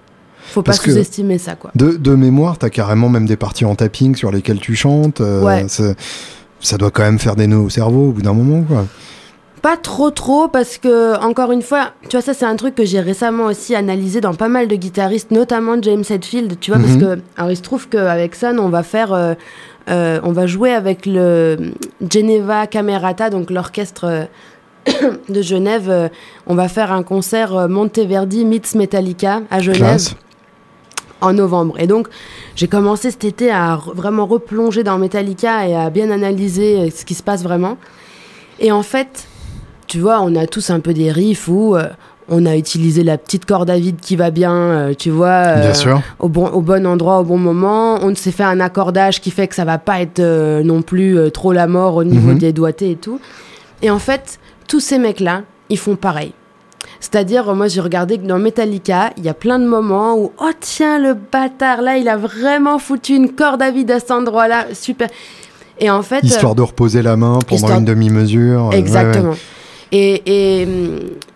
Faut pas sous-estimer ça, quoi. De, de mémoire, t'as carrément même des parties en tapping sur lesquelles tu chantes. ouais ça doit quand même faire des nœuds au cerveau au bout d'un moment, quoi. Pas trop trop parce que encore une fois, tu vois ça c'est un truc que j'ai récemment aussi analysé dans pas mal de guitaristes, notamment James Hetfield, tu vois parce mhm. que alors il se trouve qu'avec Son on va faire euh, euh, on va jouer avec le Geneva Camerata donc l'orchestre euh, de Genève, on va faire un concert Monteverdi meets Metallica à Genève en novembre. Et donc, j'ai commencé cet été à vraiment replonger dans Metallica et à bien analyser euh, ce qui se passe vraiment. Et en fait, tu vois, on a tous un peu des riffs où euh, on a utilisé la petite corde à vide qui va bien, euh, tu vois, Au, bon, au bon endroit, au bon moment. On s'est fait un accordage qui fait que ça va pas être non plus trop la mort au niveau mhm. des doigtés et tout. Et en fait, tous ces mecs-là, ils font pareil. C'est-à-dire, moi, j'ai regardé que dans Metallica, il y a plein de moments où, oh tiens, le bâtard, là, il a vraiment foutu une corde à vide à cet endroit-là. Super. Et en fait. Histoire de reposer la main pendant une demi-mesure. Exactement. Et, et,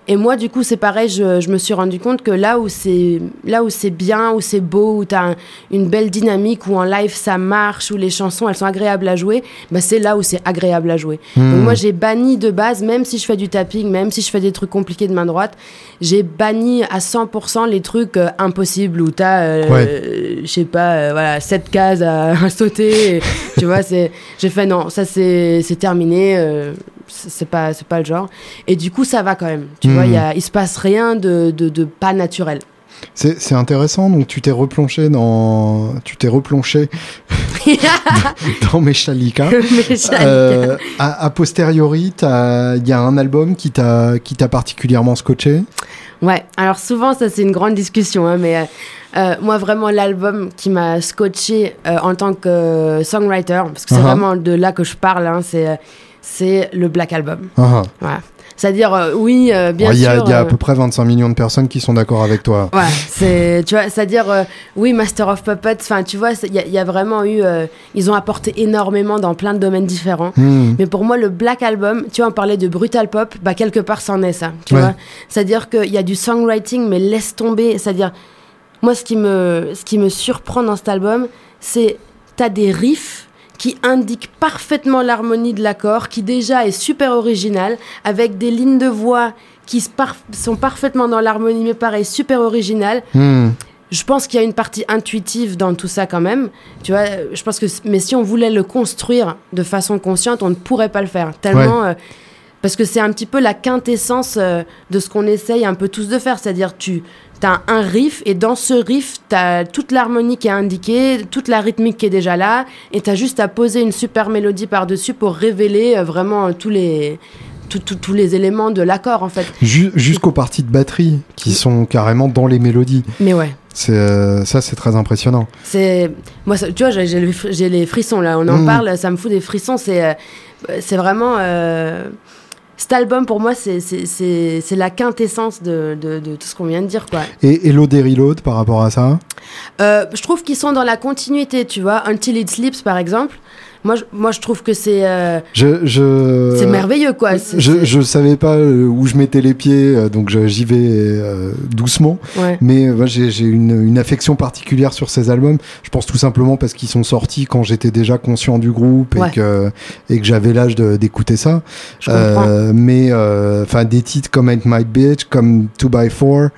et moi, du coup, c'est pareil, je, je, me suis rendu compte que là où c'est, là où c'est bien, où c'est beau, où tu as une belle dynamique, où en live ça marche, où les chansons elles sont agréables à jouer, bah c'est là où c'est agréable à jouer. Donc hmm. moi, j'ai banni de base, même si je fais du tapping, même si je fais des trucs compliqués de main droite, j'ai banni à 100% les trucs euh, impossibles où tu as, euh, je sais pas, euh, voilà, 7 cases à, sauter. tu vois, c'est, j'ai fait non, ça c'est, c'est terminé c'est pas c'est pas le genre. Et du coup ça va quand même. Tu vois il y il se passe rien de, de, pas naturel. C'est intéressant. Donc tu t'es replongé dans tu t'es replongé dans Metallica. Euh, a, posteriori il y a un album qui t'a qui t'a particulièrement scotché? Ouais. Alors souvent ça c'est une grande discussion hein, mais euh, moi, vraiment, l'album qui m'a scotché euh, en tant que songwriter, parce que c'est uh-huh. vraiment de là que je parle, hein, c'est c'est le Black Album. Uh-huh. C'est-à-dire, euh, oui, euh, bien sûr. Il y, a, y a à euh, peu près 25 millions de personnes qui sont d'accord avec toi. Ouais, c'est, tu vois, c'est-à-dire, oui, Master of Puppets, enfin, tu vois, il y, a vraiment eu, ils ont apporté énormément dans plein de domaines différents. Hmm. Mais pour moi, le Black Album, tu vois, on parlait de Brutal Pop, bah, quelque part, c'en est ça, tu vois. C'est-à-dire qu'il y a du songwriting, mais laisse tomber. C'est-à-dire, moi, ce qui me, ce qui me surprend dans cet album, c'est, t'as des riffs qui indique parfaitement l'harmonie de l'accord, qui déjà est super original, avec des lignes de voix qui sont parfaitement dans l'harmonie, mais pareil, super original. Hmm. Je pense qu'il y a une partie intuitive dans tout ça quand même. Tu vois, je pense que, mais si on voulait le construire de façon consciente, on ne pourrait pas le faire. Tellement. Euh, parce que c'est un petit peu la quintessence euh, de ce qu'on essaye un peu tous de faire. C'est-à-dire, tu as un riff, et dans ce riff, tu as toute l'harmonie qui est indiquée, toute la rythmique qui est déjà là, et tu as juste à poser une super mélodie par-dessus pour révéler euh, vraiment tous les, tous les éléments de l'accord en fait. Jusqu'aux parties de batterie qui sont carrément dans les mélodies. Mais ouais. C'est euh, ça, c'est très impressionnant. C'est moi, tu vois, j'ai les frissons là. On en mmh. parle, ça me fout des frissons. C'est c'est vraiment cet album, pour moi, c'est la quintessence de, de, de, tout ce qu'on vient de dire. Quoi. Et Hello Derry Load par rapport à ça? Euh, Je trouve qu'ils sont dans la continuité, tu vois. Until It Sleeps, par exemple. Moi, je, moi, je trouve que c'est. Euh, je, je... C'est merveilleux, quoi. Je, je savais pas euh, où je mettais les pieds, euh, donc j'y vais doucement. Mais j'ai une, une, affection particulière sur ces albums. Je pense tout simplement parce qu'ils sont sortis quand j'étais déjà conscient du groupe et que, et que j'avais l'âge d'écouter ça. mais enfin, des titres comme Ain't My Bitch, comme 2x4,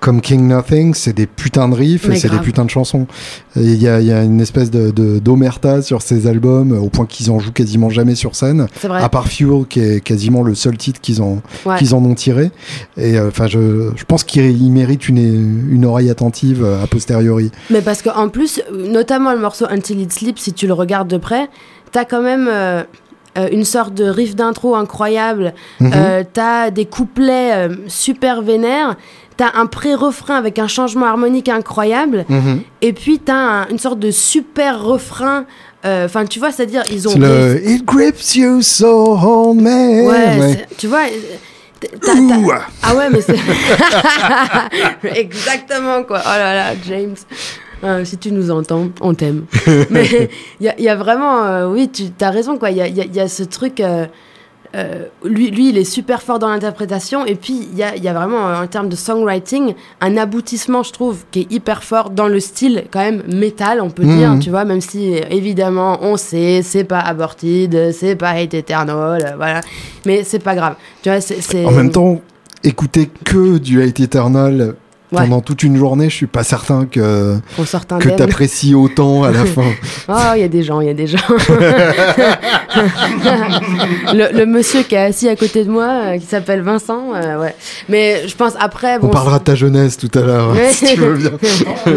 comme King Nothing, c'est des putains de riffs et c'est des putains de chansons. Il y a, y a, une espèce de d'omerta sur ces albums au point qu'ils en jouent quasiment jamais sur scène. Vrai. À part Fuel, qui est quasiment le seul titre qu'ils en qu'ils en ont tiré. Et euh, enfin, je, je pense qu'ils méritent une, une oreille attentive euh, a posteriori. Mais parce qu'en plus, notamment le morceau Until It Sleeps, si tu le regardes de près, t'as quand même euh, une sorte de riff d'intro incroyable. Mm t'as des couplets super vénères t'as un pré-refrain avec un changement harmonique incroyable, mhm. et puis t'as une sorte de super refrain. Euh, enfin, tu vois, c'est-à-dire, ils ont. Le It grips you so home, Ouais, tu vois. Ah ouais, mais c'est. Exactement, quoi. Oh là là, James. Euh, si tu nous entends, on t'aime. mais il y, y, a vraiment. Euh, oui, tu as raison, quoi. Il y a, y a, ce truc. Euh, lui, lui, il est super fort dans l'interprétation. Et puis, il y a, y a, vraiment, en termes de songwriting, un aboutissement, je trouve, qui est hyper fort dans le style, quand même, métal, on peut dire, mhm. tu vois, même si, évidemment, on sait, c'est pas Aborted, c'est pas Hate Eternal, voilà. Mais c'est pas grave. Tu vois, c'est. En même temps, écouter que du Hate Eternal pendant toute une journée, je suis pas certain que que t'apprécies autant à la fin. oh, il y a des gens, il y a des gens. le, monsieur qui est assis à côté de moi, euh, qui s'appelle Vincent, euh, ouais. Mais je pense après. On parlera de ta jeunesse tout à l'heure, si tu veux bien.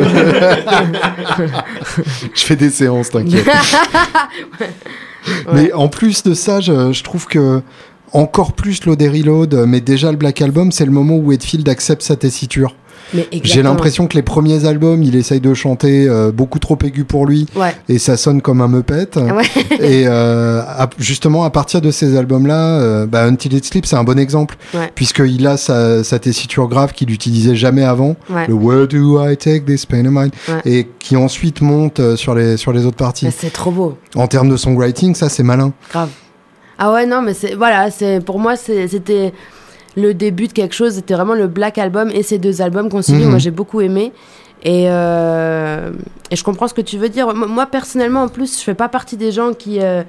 je fais des séances, t'inquiète. Mais en plus de ça, je, je trouve que encore plus Load Reload, mais déjà le Black Album, c'est le moment où Edfield accepte sa tessiture. J'ai l'impression que les premiers albums, il essaye de chanter euh, beaucoup trop aigu pour lui et ça sonne comme un meupette. et euh, justement, à partir de ces albums-là, euh, bah, Until It Sleeps, c'est un bon exemple puisqu'il a sa, sa, tessiture grave qu'il n'utilisait jamais avant, le Where do I take this pain of mine et qui ensuite monte sur les, sur les autres parties. C'est trop beau. En termes de songwriting, ça c'est malin. Grave. Ah ouais, non, mais c'est voilà, c'est pour moi c'était le début de quelque chose. C'était vraiment le Black Album et ces deux albums suivi. Mhm. Moi, j'ai beaucoup aimé. Et, euh, et, je comprends ce que tu veux dire. Moi, personnellement, en plus, je fais pas partie des gens qui, euh,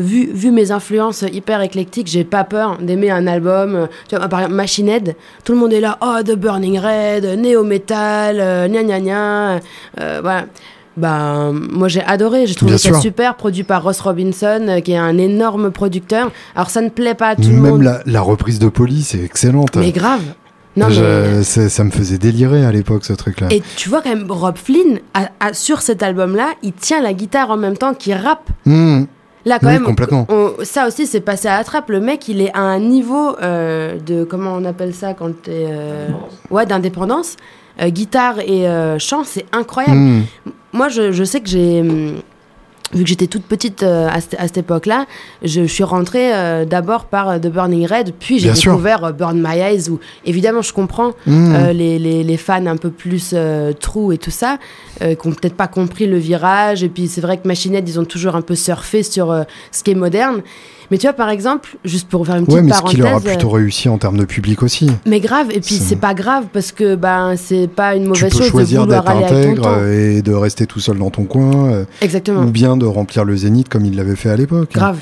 vu, vu mes influences hyper éclectiques, j'ai pas peur d'aimer un album. Tu vois, par exemple, Machine Head, tout le monde est là, oh, The Burning Red, Néo Metal, euh, gna gna gna. voilà. Bah, moi j'ai adoré, j'ai trouvé ça super, produit par Ross Robinson, euh, qui est un énorme producteur. Alors ça ne plaît pas à tout le monde. Même la, la, reprise de Police est excellente. Mais grave. Non, Ça me faisait délirer à l'époque ce truc-là. Et tu vois quand même, Rob Flynn, sur cet album-là, il tient la guitare en même temps qu'il rappe. Hmm. Là, quand même, complètement. ça aussi, c'est passé à la trappe. Le mec, il est à un niveau euh, de. Comment on appelle ça quand t'es. Euh, ouais, d'indépendance. guitare et chant, c'est incroyable. Hmm moi, je, sais que j'ai hum, vu que j'étais toute petite euh, à, cette, époque-là, je, suis rentrée euh, d'abord par euh, The Burning Red, puis j'ai découvert Burn My Eyes, où évidemment je comprends mmh. les, les, les, fans un peu plus trous et tout ça, qui n'ont peut-être pas compris le virage, et puis c'est vrai que Machinette, ils ont toujours un peu surfé sur ce qui est moderne. Mais tu vois, par exemple, juste pour faire une petite ouais, mais ce qu'il aura plutôt réussi en termes de public aussi. Mais grave, et puis c'est pas grave parce que ben c'est pas une mauvaise tu peux choisir d'être intègre et de rester tout seul dans ton coin. Euh, Exactement. Ou bien de remplir le zénith comme il l'avait fait à l'époque. Grave.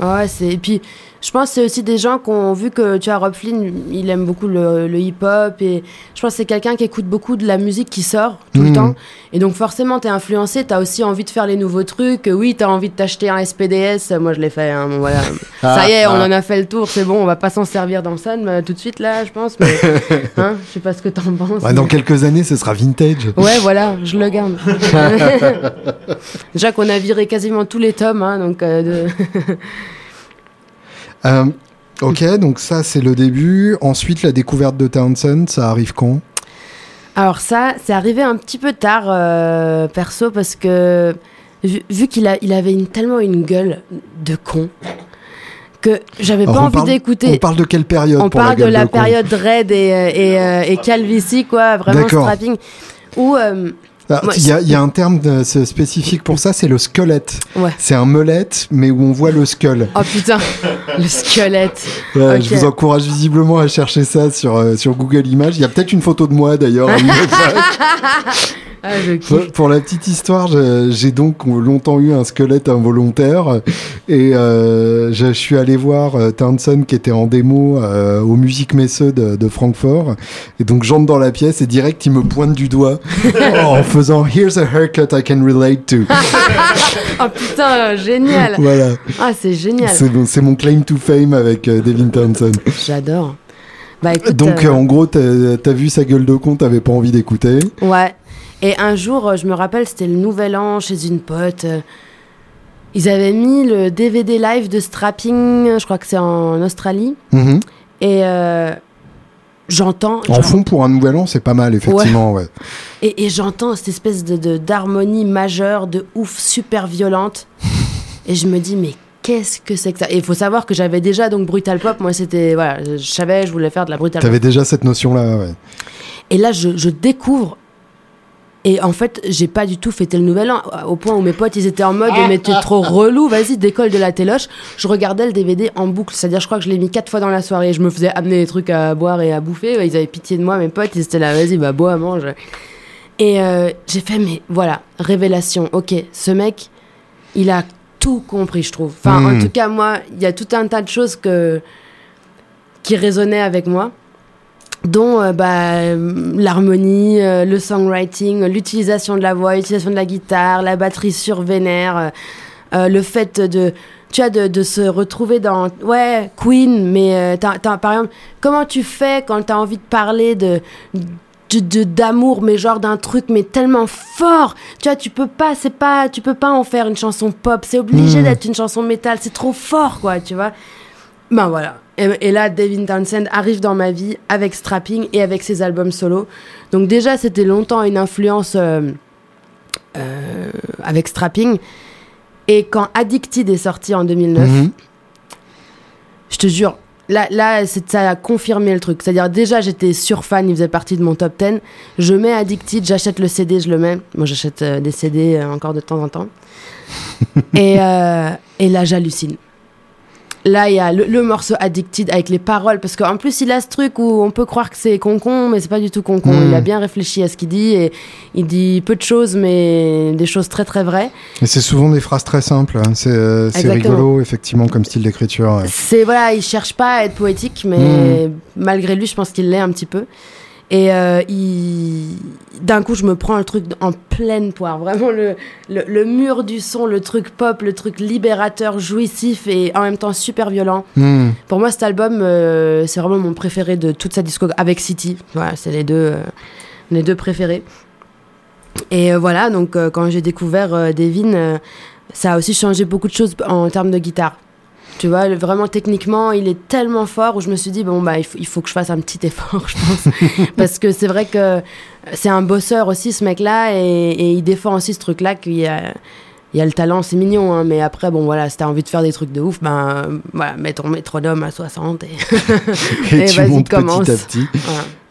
Ouais, c'est et puis je pense que c'est aussi des gens qui ont vu que tu as Rob Flynn, il aime beaucoup le, hip-hop et je pense que c'est quelqu'un qui écoute beaucoup de la musique qui sort tout le mmh. temps. Et donc forcément, tu es influencé, tu as aussi envie de faire les nouveaux trucs. Oui, tu as envie de t'acheter un SPDS, moi je l'ai fait. Hein, voilà. Ah, Ça y est, on ah. en a fait le tour, c'est bon, on va pas s'en servir dans le sun tout de suite là, je pense. Mais hein, je sais pas ce que tu en penses. Dans quelques années, ce sera vintage. Ouais, voilà, je le garde. Déjà qu'on a viré quasiment tous les tomes, hein, donc... Euh, de euh, ok, donc ça c'est le début. Ensuite, la découverte de Townsend, ça arrive quand? Alors ça, c'est arrivé un petit peu tard, euh, perso, parce que vu, qu'il il avait une, tellement une gueule de con que j'avais pas envie d'écouter. On parle de quelle période On parle de la période Red et, et, et, Calvici, quoi, vraiment strapping. Où il y, a un terme spécifique pour ça, c'est le squelette. C'est un melette, mais où on voit le skull. Oh putain, le squelette. Je vous encourage visiblement à chercher ça sur, euh, sur Google Images. Il y a peut-être une photo de moi d'ailleurs. Ah, pour, la petite histoire, j'ai donc longtemps eu un squelette involontaire et euh, je suis allé voir euh, Townsend qui était en démo euh, au Musique Messeux de, de, Francfort et donc j'entre dans la pièce et direct il me pointe du doigt en faisant Here's a haircut I can relate to. oh putain, génial. Voilà. Ah c'est génial. C'est mon claim to fame avec Devin Townsend. J'adore. Bah, donc en gros, t'as as vu sa gueule de con, t'avais pas envie d'écouter. Ouais. Et un jour, euh, je me rappelle, c'était le nouvel an chez une pote. Euh, ils avaient mis le DVD live de Strapping, je crois que c'est en Australie. Mhm. Et euh, j'entends. En fond, pour un nouvel an, c'est pas mal, effectivement. Ouais. Et, j'entends cette espèce de d'harmonie majeure, de ouf, super violente. et je me dis, mais qu'est-ce que c'est que ça? Et il faut savoir que j'avais déjà donc Brutal Pop. Moi, c'était. Voilà, je savais, je voulais faire de la Brutal Pop. T'avais déjà cette notion-là, ouais. Et là, je, je découvre et en fait, j'ai pas du tout fêté le nouvel an, au point où mes potes, ils étaient en mode, mais t'es trop relou, vas-y, décolle de la téloche. Je regardais le DVD en boucle, c'est-à-dire, je crois que je l'ai mis quatre fois dans la soirée. Je me faisais amener des trucs à boire et à bouffer. Ils avaient pitié de moi, mes potes, ils étaient là, vas-y, bah, bois, mange. Et euh, j'ai fait, mais voilà, révélation. Ok, ce mec, il a tout compris, je trouve. Enfin, en hmm. tout cas, moi, il y a tout un tas de choses que... qui résonnaient avec moi dont euh, bah, l'harmonie, euh, le songwriting, l'utilisation de la voix, l'utilisation de la guitare, la batterie sur vénère, euh, le fait de, tu as de, de, se retrouver dans ouais Queen, mais par exemple, comment tu fais quand tu as envie de parler de d'amour mais genre d'un truc mais tellement fort? Tu vois tu peux pas c'est pas tu peux pas en faire une chanson pop. C'est obligé hmm. d'être une chanson métal. C'est trop fort quoi tu vois. Ben voilà et, là, Devin Townsend arrive dans ma vie avec Strapping et avec ses albums solo. Donc déjà, c'était longtemps une influence euh, euh, avec Strapping. Et quand Addicted est sorti en 2009, mhm. je te jure, là, là ça a confirmé le truc. C'est-à-dire, déjà, j'étais sur fan, il faisait partie de mon top 10. Je mets Addicted, j'achète le CD, je le mets. Moi, j'achète euh, des CD encore de temps en temps. et, et là, j'hallucine. Là, il y a le, morceau Addicted avec les paroles, parce qu'en plus, il a ce truc où on peut croire que c'est concon, mais c'est pas du tout concon. Hmm. Il a bien réfléchi à ce qu'il dit et il dit peu de choses, mais des choses très très vraies. Et c'est souvent des phrases très simples. Hein. Euh, c'est rigolo, effectivement, comme style d'écriture. C'est voilà, il cherche pas à être poétique, mais hmm. malgré lui, je pense qu'il l'est un petit peu. Et euh, d'un coup, je me prends le truc en pleine poire. Vraiment, le, le, mur du son, le truc pop, le truc libérateur, jouissif et en même temps super violent. Hmm. Pour moi, cet album, euh, c'est vraiment mon préféré de toute sa discographie. Avec City, voilà, c'est les deux, euh, les deux préférés. Et voilà, donc quand j'ai découvert Devin, ça a aussi changé beaucoup de choses en termes de guitare. Tu vois, vraiment techniquement, il est tellement fort où je me suis dit, bon, bah, il faut, il faut que je fasse un petit effort, je pense. Parce que c'est vrai que c'est un bosseur aussi, ce mec-là, et, et, il défend aussi ce truc-là qu'il y a il y a le talent, c'est mignon, hein, mais après, bon, voilà, si t'as envie de faire des trucs de ouf, ben, voilà, mets ton métronome à 60 et, et, vas-y, commence. Petit à petit.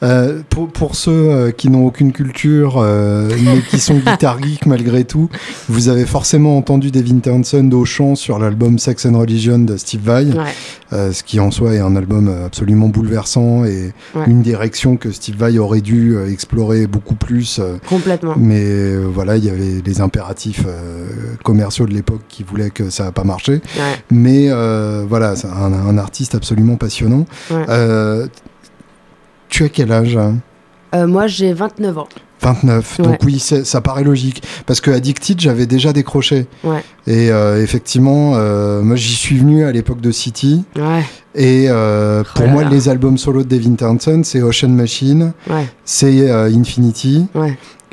Euh, pour, pour, ceux euh, qui n'ont aucune culture, euh, mais qui sont guitar geeks malgré tout, vous avez forcément entendu Devin Townsend au chant sur l'album Sex and Religion de Steve Vai, ouais. ce qui en soi est un album absolument bouleversant et une direction que Steve Vai aurait dû explorer beaucoup plus. Complètement. Mais voilà, il y avait les impératifs commerciaux de l'époque qui voulaient que ça n'a pas marché. Mais voilà, c'est un, un, artiste absolument passionnant. Tu as quel âge? Euh, Moi, j'ai 29 ans. 29. Donc oui, ça paraît logique. Parce que Addicted, j'avais déjà décroché. Ouais. Et euh, effectivement, euh, moi j'y suis venu à l'époque de City. Ouais. Et oh pour moi, les albums solo de Devin Townsend, c'est Ocean Machine, c'est Infinity.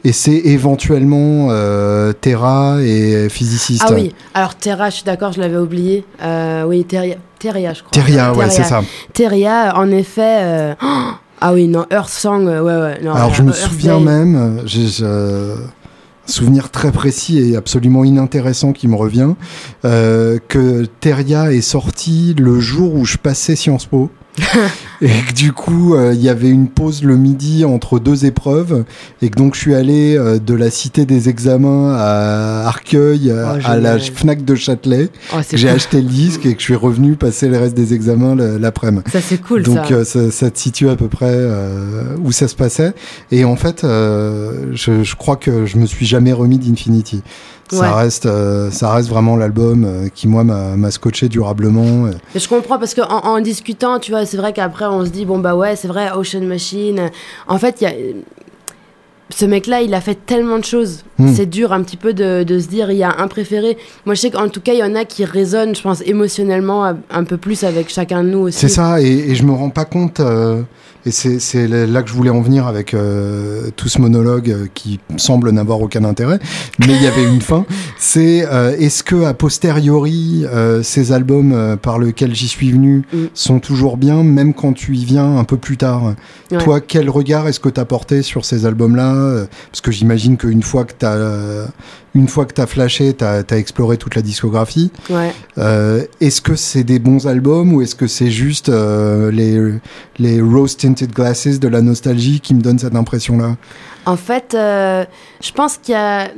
Et c'est éventuellement Terra et Physicist. Ah oui, alors Terra, je suis d'accord, je l'avais oublié. oui, Terria, Terria, je crois. Terria, ouais, c'est ça. Terria, en effet. Oh ah oui, non, Earth Song, euh, ouais, ouais. Alors je me souviens même, euh, souvenir très précis et absolument inintéressant qui me revient, euh, que Teria est sorti le jour où je passais Sciences Po. et que du coup, euh, il y avait une pause le midi entre deux épreuves, et que donc je suis allé euh, de la cité des examens à Arcueil, Oh, à la. Fnac de Châtelet. Oh, J'ai cool. acheté le disque et que je suis revenu passer le reste des examens l'après-midi. Ça, c'est cool, Donc ça. euh, ça, ça te situe à peu près euh, où ça se passait. Et en fait, euh, je, je crois que je me suis jamais remis d'Infinity. Ça reste, euh, ça reste vraiment l'album euh, qui moi m'a scotché durablement. Euh, Mais je comprends parce qu'en en, discutant, tu vois, c'est vrai qu'après on se dit bon bah ouais, c'est vrai, Ocean Machine. En fait, il y a ce mec-là, il a fait tellement de choses. Hmm. C'est dur un petit peu de, de se dire il y a un préféré. Moi, je sais qu'en tout cas, il y en a qui résonnent, je pense, émotionnellement un- un peu plus avec chacun de nous aussi. C'est ça, et, et je me rends pas compte. euh, et c'est là que je voulais en venir avec euh, tout ce monologue euh, qui semble n'avoir aucun intérêt, mais il y avait une fin. C'est euh, est-ce que a posteriori euh, ces albums euh, par lesquels j'y suis venu Mm. sont toujours bien, même quand tu y viens un peu plus tard? Ouais. Toi, quel regard est-ce que tu as porté sur ces albums-là? Euh, Parce que j'imagine qu'une fois que tu as une fois que tu as flashé, tu as, exploré toute la discographie. Ouais. Euh, est-ce que c'est des bons albums ou est-ce que c'est juste euh, les, les rose tinted glasses de la nostalgie qui me donnent cette impression-là? En fait, euh, je pense qu'il y a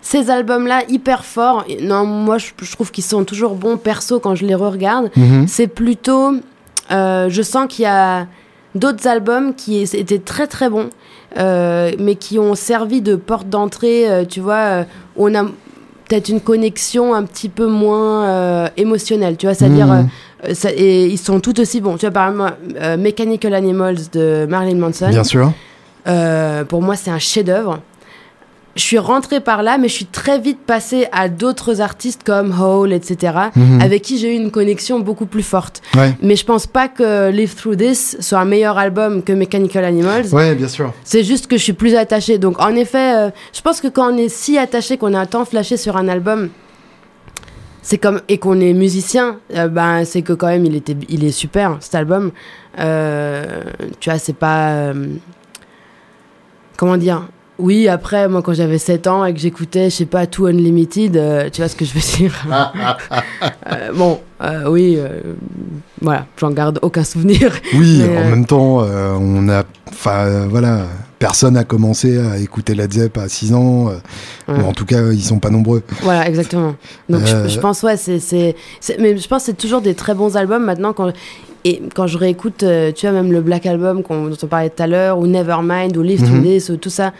ces albums-là hyper forts. Non, moi, je, je trouve qu'ils sont toujours bons perso quand je les re-regarde. Mhm. C'est plutôt. je sens qu'il y a d'autres albums qui étaient très très bons, euh, mais qui ont servi de porte d'entrée, euh, tu vois, euh, où on a peut-être une connexion un petit peu moins émotionnelle, tu vois, c'est-à-dire. Ça- et ils sont tout aussi bons. Tu vois, par exemple, Mechanical Animals de Marilyn Manson. Bien sûr. Pour moi, c'est un chef-d'œuvre. Je suis rentrée par là, mais je suis très vite passée à d'autres artistes comme Hole, etc., Mhm. avec qui j'ai eu une connexion beaucoup plus forte. Ouais. Mais je pense pas que Live Through This soit un meilleur album que Mechanical Animals. ouais, bien sûr. C'est juste que je suis plus attachée. Donc, en effet, euh, je pense que quand on est si attaché qu'on a un temps flashé sur un album, c'est comme et qu'on est musicien, euh, ben c'est que quand même il était, il est super cet album. Euh, tu vois, c'est pas comment dire. Oui, après, moi, quand j'avais 7 ans et que j'écoutais, je sais pas, Too Unlimited, euh, tu vois ce que je veux dire? Euh, Bon, euh, oui, euh, voilà, j'en garde aucun souvenir. Oui, Mais, en euh, même temps, euh, on a. Enfin, euh, voilà. Personne a commencé à écouter Led Zepp à 6 ans. euh, Ouais. ou en tout cas, ils sont pas nombreux. Voilà, exactement. Donc Euh, je, je pense, ouais, c'est, Mais je pense que c'est toujours des très bons albums maintenant. Quand, et quand je réécoute, tu vois, même le Black Album qu'on, dont on parlait tout à l'heure, ou Nevermind, ou Live. Through This, ou tout ça,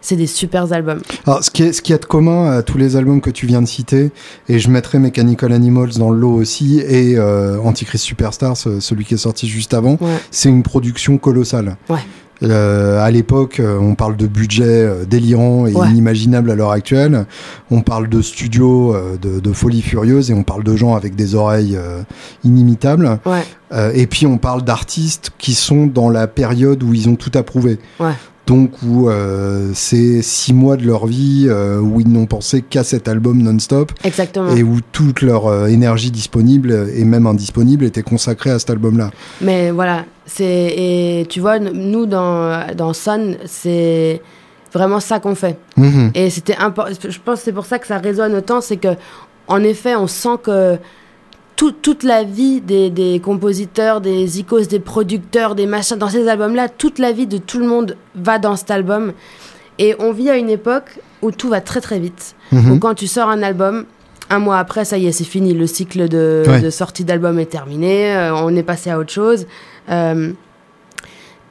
c'est des super albums. Alors, ce qui est, ce qui est de commun à tous les albums que tu viens de citer, et je mettrai Mechanical Animals dans le lot aussi, et euh, Antichrist Superstar, ce- celui qui est sorti juste avant, Ouais. c'est une production colossale. Ouais. Euh, à l'époque, euh, on parle de budget délirant et Ouais. inimaginable à l'heure actuelle. On parle de studios de, de folie furieuse et on parle de gens avec des oreilles inimitables. Ouais, Euh, et puis on parle d'artistes qui sont dans la période où ils ont tout approuvé. ouais. Donc où euh, c'est six mois de leur vie euh, où ils n'ont pensé qu'à cet album non-stop Exactement. et où toute leur euh, énergie disponible et même indisponible était consacrée à cet album-là. Mais voilà, c'est et tu vois, nous dans dans Sun, c'est vraiment ça qu'on fait. Mhm. Et c'était important. Je pense que c'est pour ça que ça résonne autant, c'est que en effet, on sent que tout- toute la vie des, des compositeurs, des icos, des producteurs, des machins, dans ces albums-là, toute la vie de tout le monde va dans cet album. Et on vit à une époque où tout va très très vite. Mhm. Où quand tu sors un album, un mois après, ça y est, c'est fini. Le cycle de, Ouais. de sortie d'album est terminé. euh, on est passé à autre chose. Euh,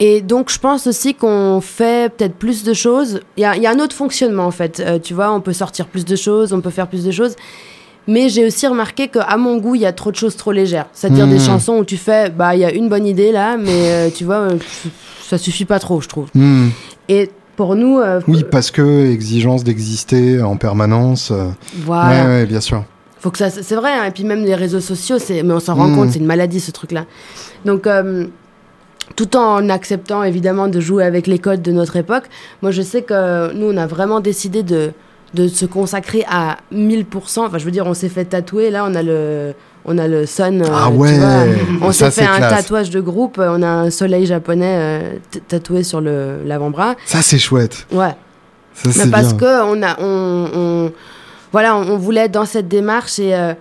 et donc, je pense aussi qu'on fait peut-être plus de choses. Il y a, il y a un autre fonctionnement, en fait. Euh, tu vois, on peut sortir plus de choses, on peut faire plus de choses. Mais j'ai aussi remarqué qu'à mon goût, il y a trop de choses trop légères. C'est-à-dire des chansons où tu fais, bah, il y a une bonne idée là, mais euh, tu vois, euh, ça suffit pas trop, je trouve. Mhm. Et pour nous, euh, Oui, parce que exigence d'exister en permanence. euh, voilà. Ouais, ouais, bien sûr. Faut que ça, c'est vrai. hein, et puis même les réseaux sociaux, c'est, mais on s'en rend Mhm. compte, c'est une maladie ce truc-là. Donc, euh, tout en acceptant évidemment de jouer avec les codes de notre époque, moi je sais que nous on a vraiment décidé de de se consacrer à 1000%. Enfin, je veux dire, on s'est fait tatouer. Là, on a le on a le sun. euh, Ah ouais, on ça, s'est fait un classe. tatouage de groupe. On a un soleil japonais euh, tatoué sur le l'avant-bras. Ça, c'est chouette. Ouais. parce que on a, on, voilà, on, voulait être dans cette démarche et euh,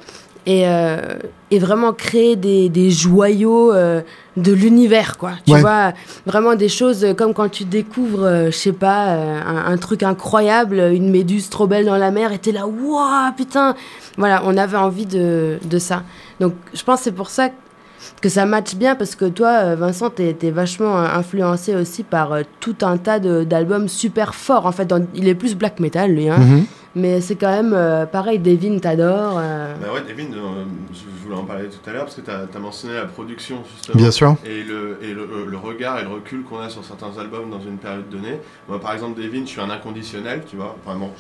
et, euh, et, vraiment créer des, des joyaux euh, de l'univers, quoi. Tu vois, vraiment des choses comme quand tu découvres, je sais pas, un, truc incroyable, une méduse trop belle dans la mer, et t'es là, waouh, putain. Voilà, on avait envie de, de ça. Donc, je pense que c'est pour ça que ça matche bien parce que toi, Vincent, t'es es vachement influencé aussi par tout un tas d'albums super forts. En fait, il est plus black metal, lui. Hein. Mm-hmm. Mais c'est quand même euh, pareil, Devin t'adore. Euh. Bah ouais, Devin, euh, je voulais en parler tout à l'heure parce que tu as, mentionné la production justement. Bien sûr. Et le, et le, regard et le recul qu'on a sur certains albums dans une période donnée. Moi, par exemple, Devin, je suis un inconditionnel, tu vois. Vraiment,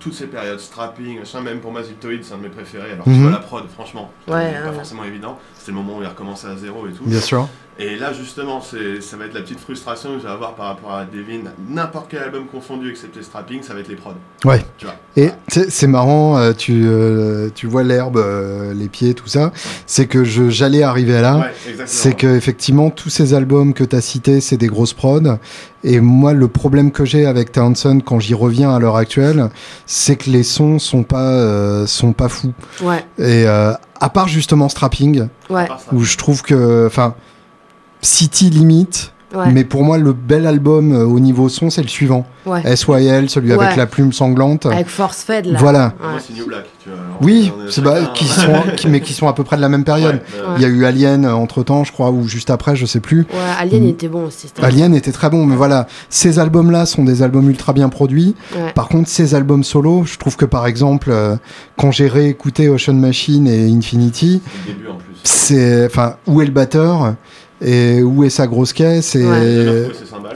toutes ces périodes, strapping, machin, même pour Mazitoid, c'est un de mes préférés. Alors, tu vois, la prod, franchement, ouais, pas forcément évident. C'était le moment où il a recommencé à zéro et tout. Bien sûr. Et là, justement, ça va être la petite frustration que je vais avoir par rapport à Devin. N'importe quel album confondu, excepté Strapping, ça va être les prods. Ouais. Tu vois. Et c'est marrant, euh, tu, euh, tu vois l'herbe, euh, les pieds, tout ça. C'est que j'allais arriver à là. Ouais, c'est que effectivement, tous ces albums que tu as cités, c'est des grosses prods. Et moi, le problème que j'ai avec Townsend quand j'y reviens à l'heure actuelle, c'est que les sons sont pas, sont pas fous. Ouais. Et à part justement Strapping, ouais. où je trouve que, enfin, City limite. Mais pour moi, le bel album euh, au niveau son, c'est le suivant. SYL, celui avec la plume sanglante. Avec Force Fed, là. Voilà. Moi, c'est New Black. Tu vois, oui, c'est qui sont, mais qui sont à peu près de la même période. Il y a eu Alien euh, entre temps, je crois, ou juste après, je sais plus. Ouais, Alien mm. était bon aussi. Alien était très bon, mais voilà. Ces albums-là sont des albums ultra bien produits. Par contre, ces albums solo, je trouve que par exemple, euh, quand j'ai réécouté Ocean Machine et Infinity, c'est, enfin, où est le batteur? Et où est sa grosse caisse et,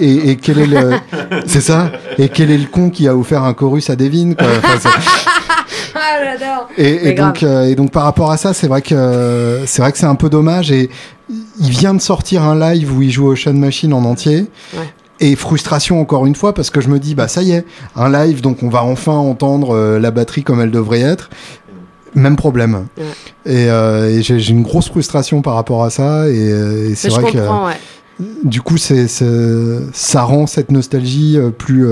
et, quel est le c'est ça et quel est le con qui a offert un chorus à Devin quoi. Ah, et, donc euh, et donc par rapport à ça c'est vrai que c'est vrai que c'est un peu dommage et il vient de sortir un live où il joue Ocean Machine en entier. Et frustration encore une fois parce que je me dis bah ça y est un live donc on va enfin entendre euh, la batterie comme elle devrait être même problème. Et, euh, j'ai une grosse frustration par rapport à ça. Et, euh, c'est vrai que du coup, c'est ça rend cette nostalgie euh, plus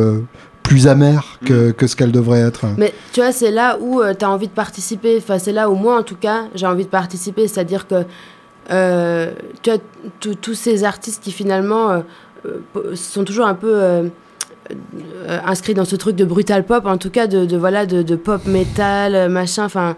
plus amère que, mm. que ce qu'elle devrait être. Mais tu vois, c'est là où tu as envie de participer. Enfin, c'est là où moi, en tout cas, j'ai envie de participer. C'est-à-dire que tu as tous ces artistes qui finalement sont toujours un peu euh, inscrit dans ce truc de brutal pop, en tout cas de, voilà de, pop metal, euh, machin. Enfin,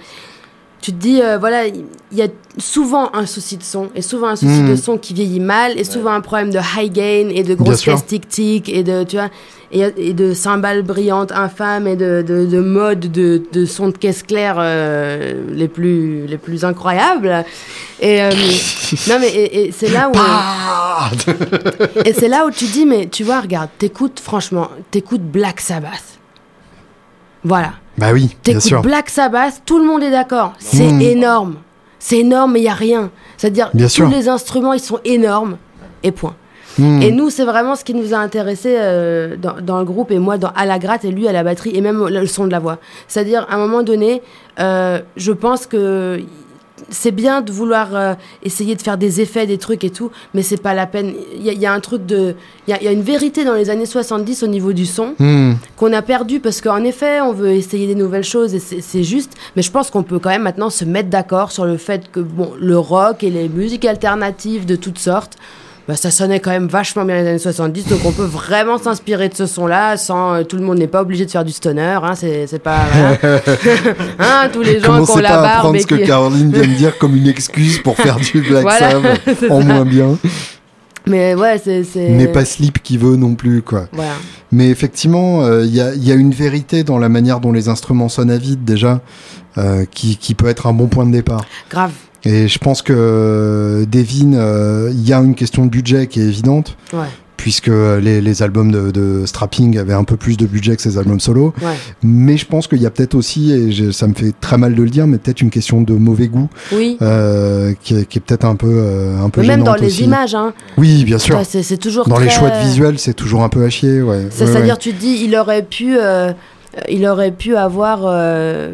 tu te dis euh, voilà, il y a souvent un souci de son et souvent un souci de hmm. son qui vieillit mal et souvent un problème de high gain et de grosses caisses tic et de tu vois et, de cymbales brillantes infâmes et de, de, de modes de, de sons de caisse claire euh, les, plus, les plus incroyables. Et, euh, non, mais et, c'est là où. et c'est là où tu dis, mais tu vois, regarde, t'écoutes, franchement, t'écoutes Black Sabbath. Voilà. Bah oui, bien sûr. Black Sabbath, tout le monde est d'accord. C'est hmm. énorme. C'est énorme, mais il n'y a rien. C'est-à-dire, tous les instruments, ils sont énormes. Et point. Hmm. Et nous, c'est vraiment ce qui nous a intéressé euh, dans, le groupe, et moi dans, à la gratte, et lui à la batterie, et même le son de la voix. C'est-à-dire, à un moment donné, euh, je pense que c'est bien de vouloir euh, essayer de faire des effets, des trucs et tout, mais c'est pas la peine. Il y, a un truc de. Il y, a une vérité dans les années 70 au niveau du son hmm. qu'on a perdu parce qu'en effet, on veut essayer des nouvelles choses et c'est juste, mais je pense qu'on peut quand même maintenant se mettre d'accord sur le fait que bon, le rock et les musiques alternatives de toutes sortes bah, ça sonnait quand même vachement bien les années 70, donc on peut vraiment s'inspirer de ce son-là sans euh, tout le monde n'est pas obligé de faire du stoner, hein, c'est pas hein, tous les gens qui ont la barbe. prendre ce que Caroline vient de dire comme une excuse pour faire du Black voilà, en moins bien? Mais ouais, c'est. Mais pas Slip qui veut non plus, quoi. Voilà. Mais effectivement, il euh, y, a, y, a, une vérité dans la manière dont les instruments sonnent à vide, déjà, euh, qui, qui peut être un bon point de départ. Grave. Et je pense que euh, Devin, euh, il y a une question de budget qui est évidente. Puisque les, les albums de, de, Strapping avaient un peu plus de budget que ses albums solo. Mais je pense qu'il y a peut-être aussi, et ça me fait très mal de le dire, mais peut-être une question de mauvais goût. Oui. Euh, qui est, peut-être un peu, euh, un peu Même dans les images. Hein. Oui, bien sûr. C'est toujours Dans les choix de visuels, c'est toujours un peu à chier. Ouais. C'est-à-dire, tu te dis, il aurait pu il aurait pu avoir. euh,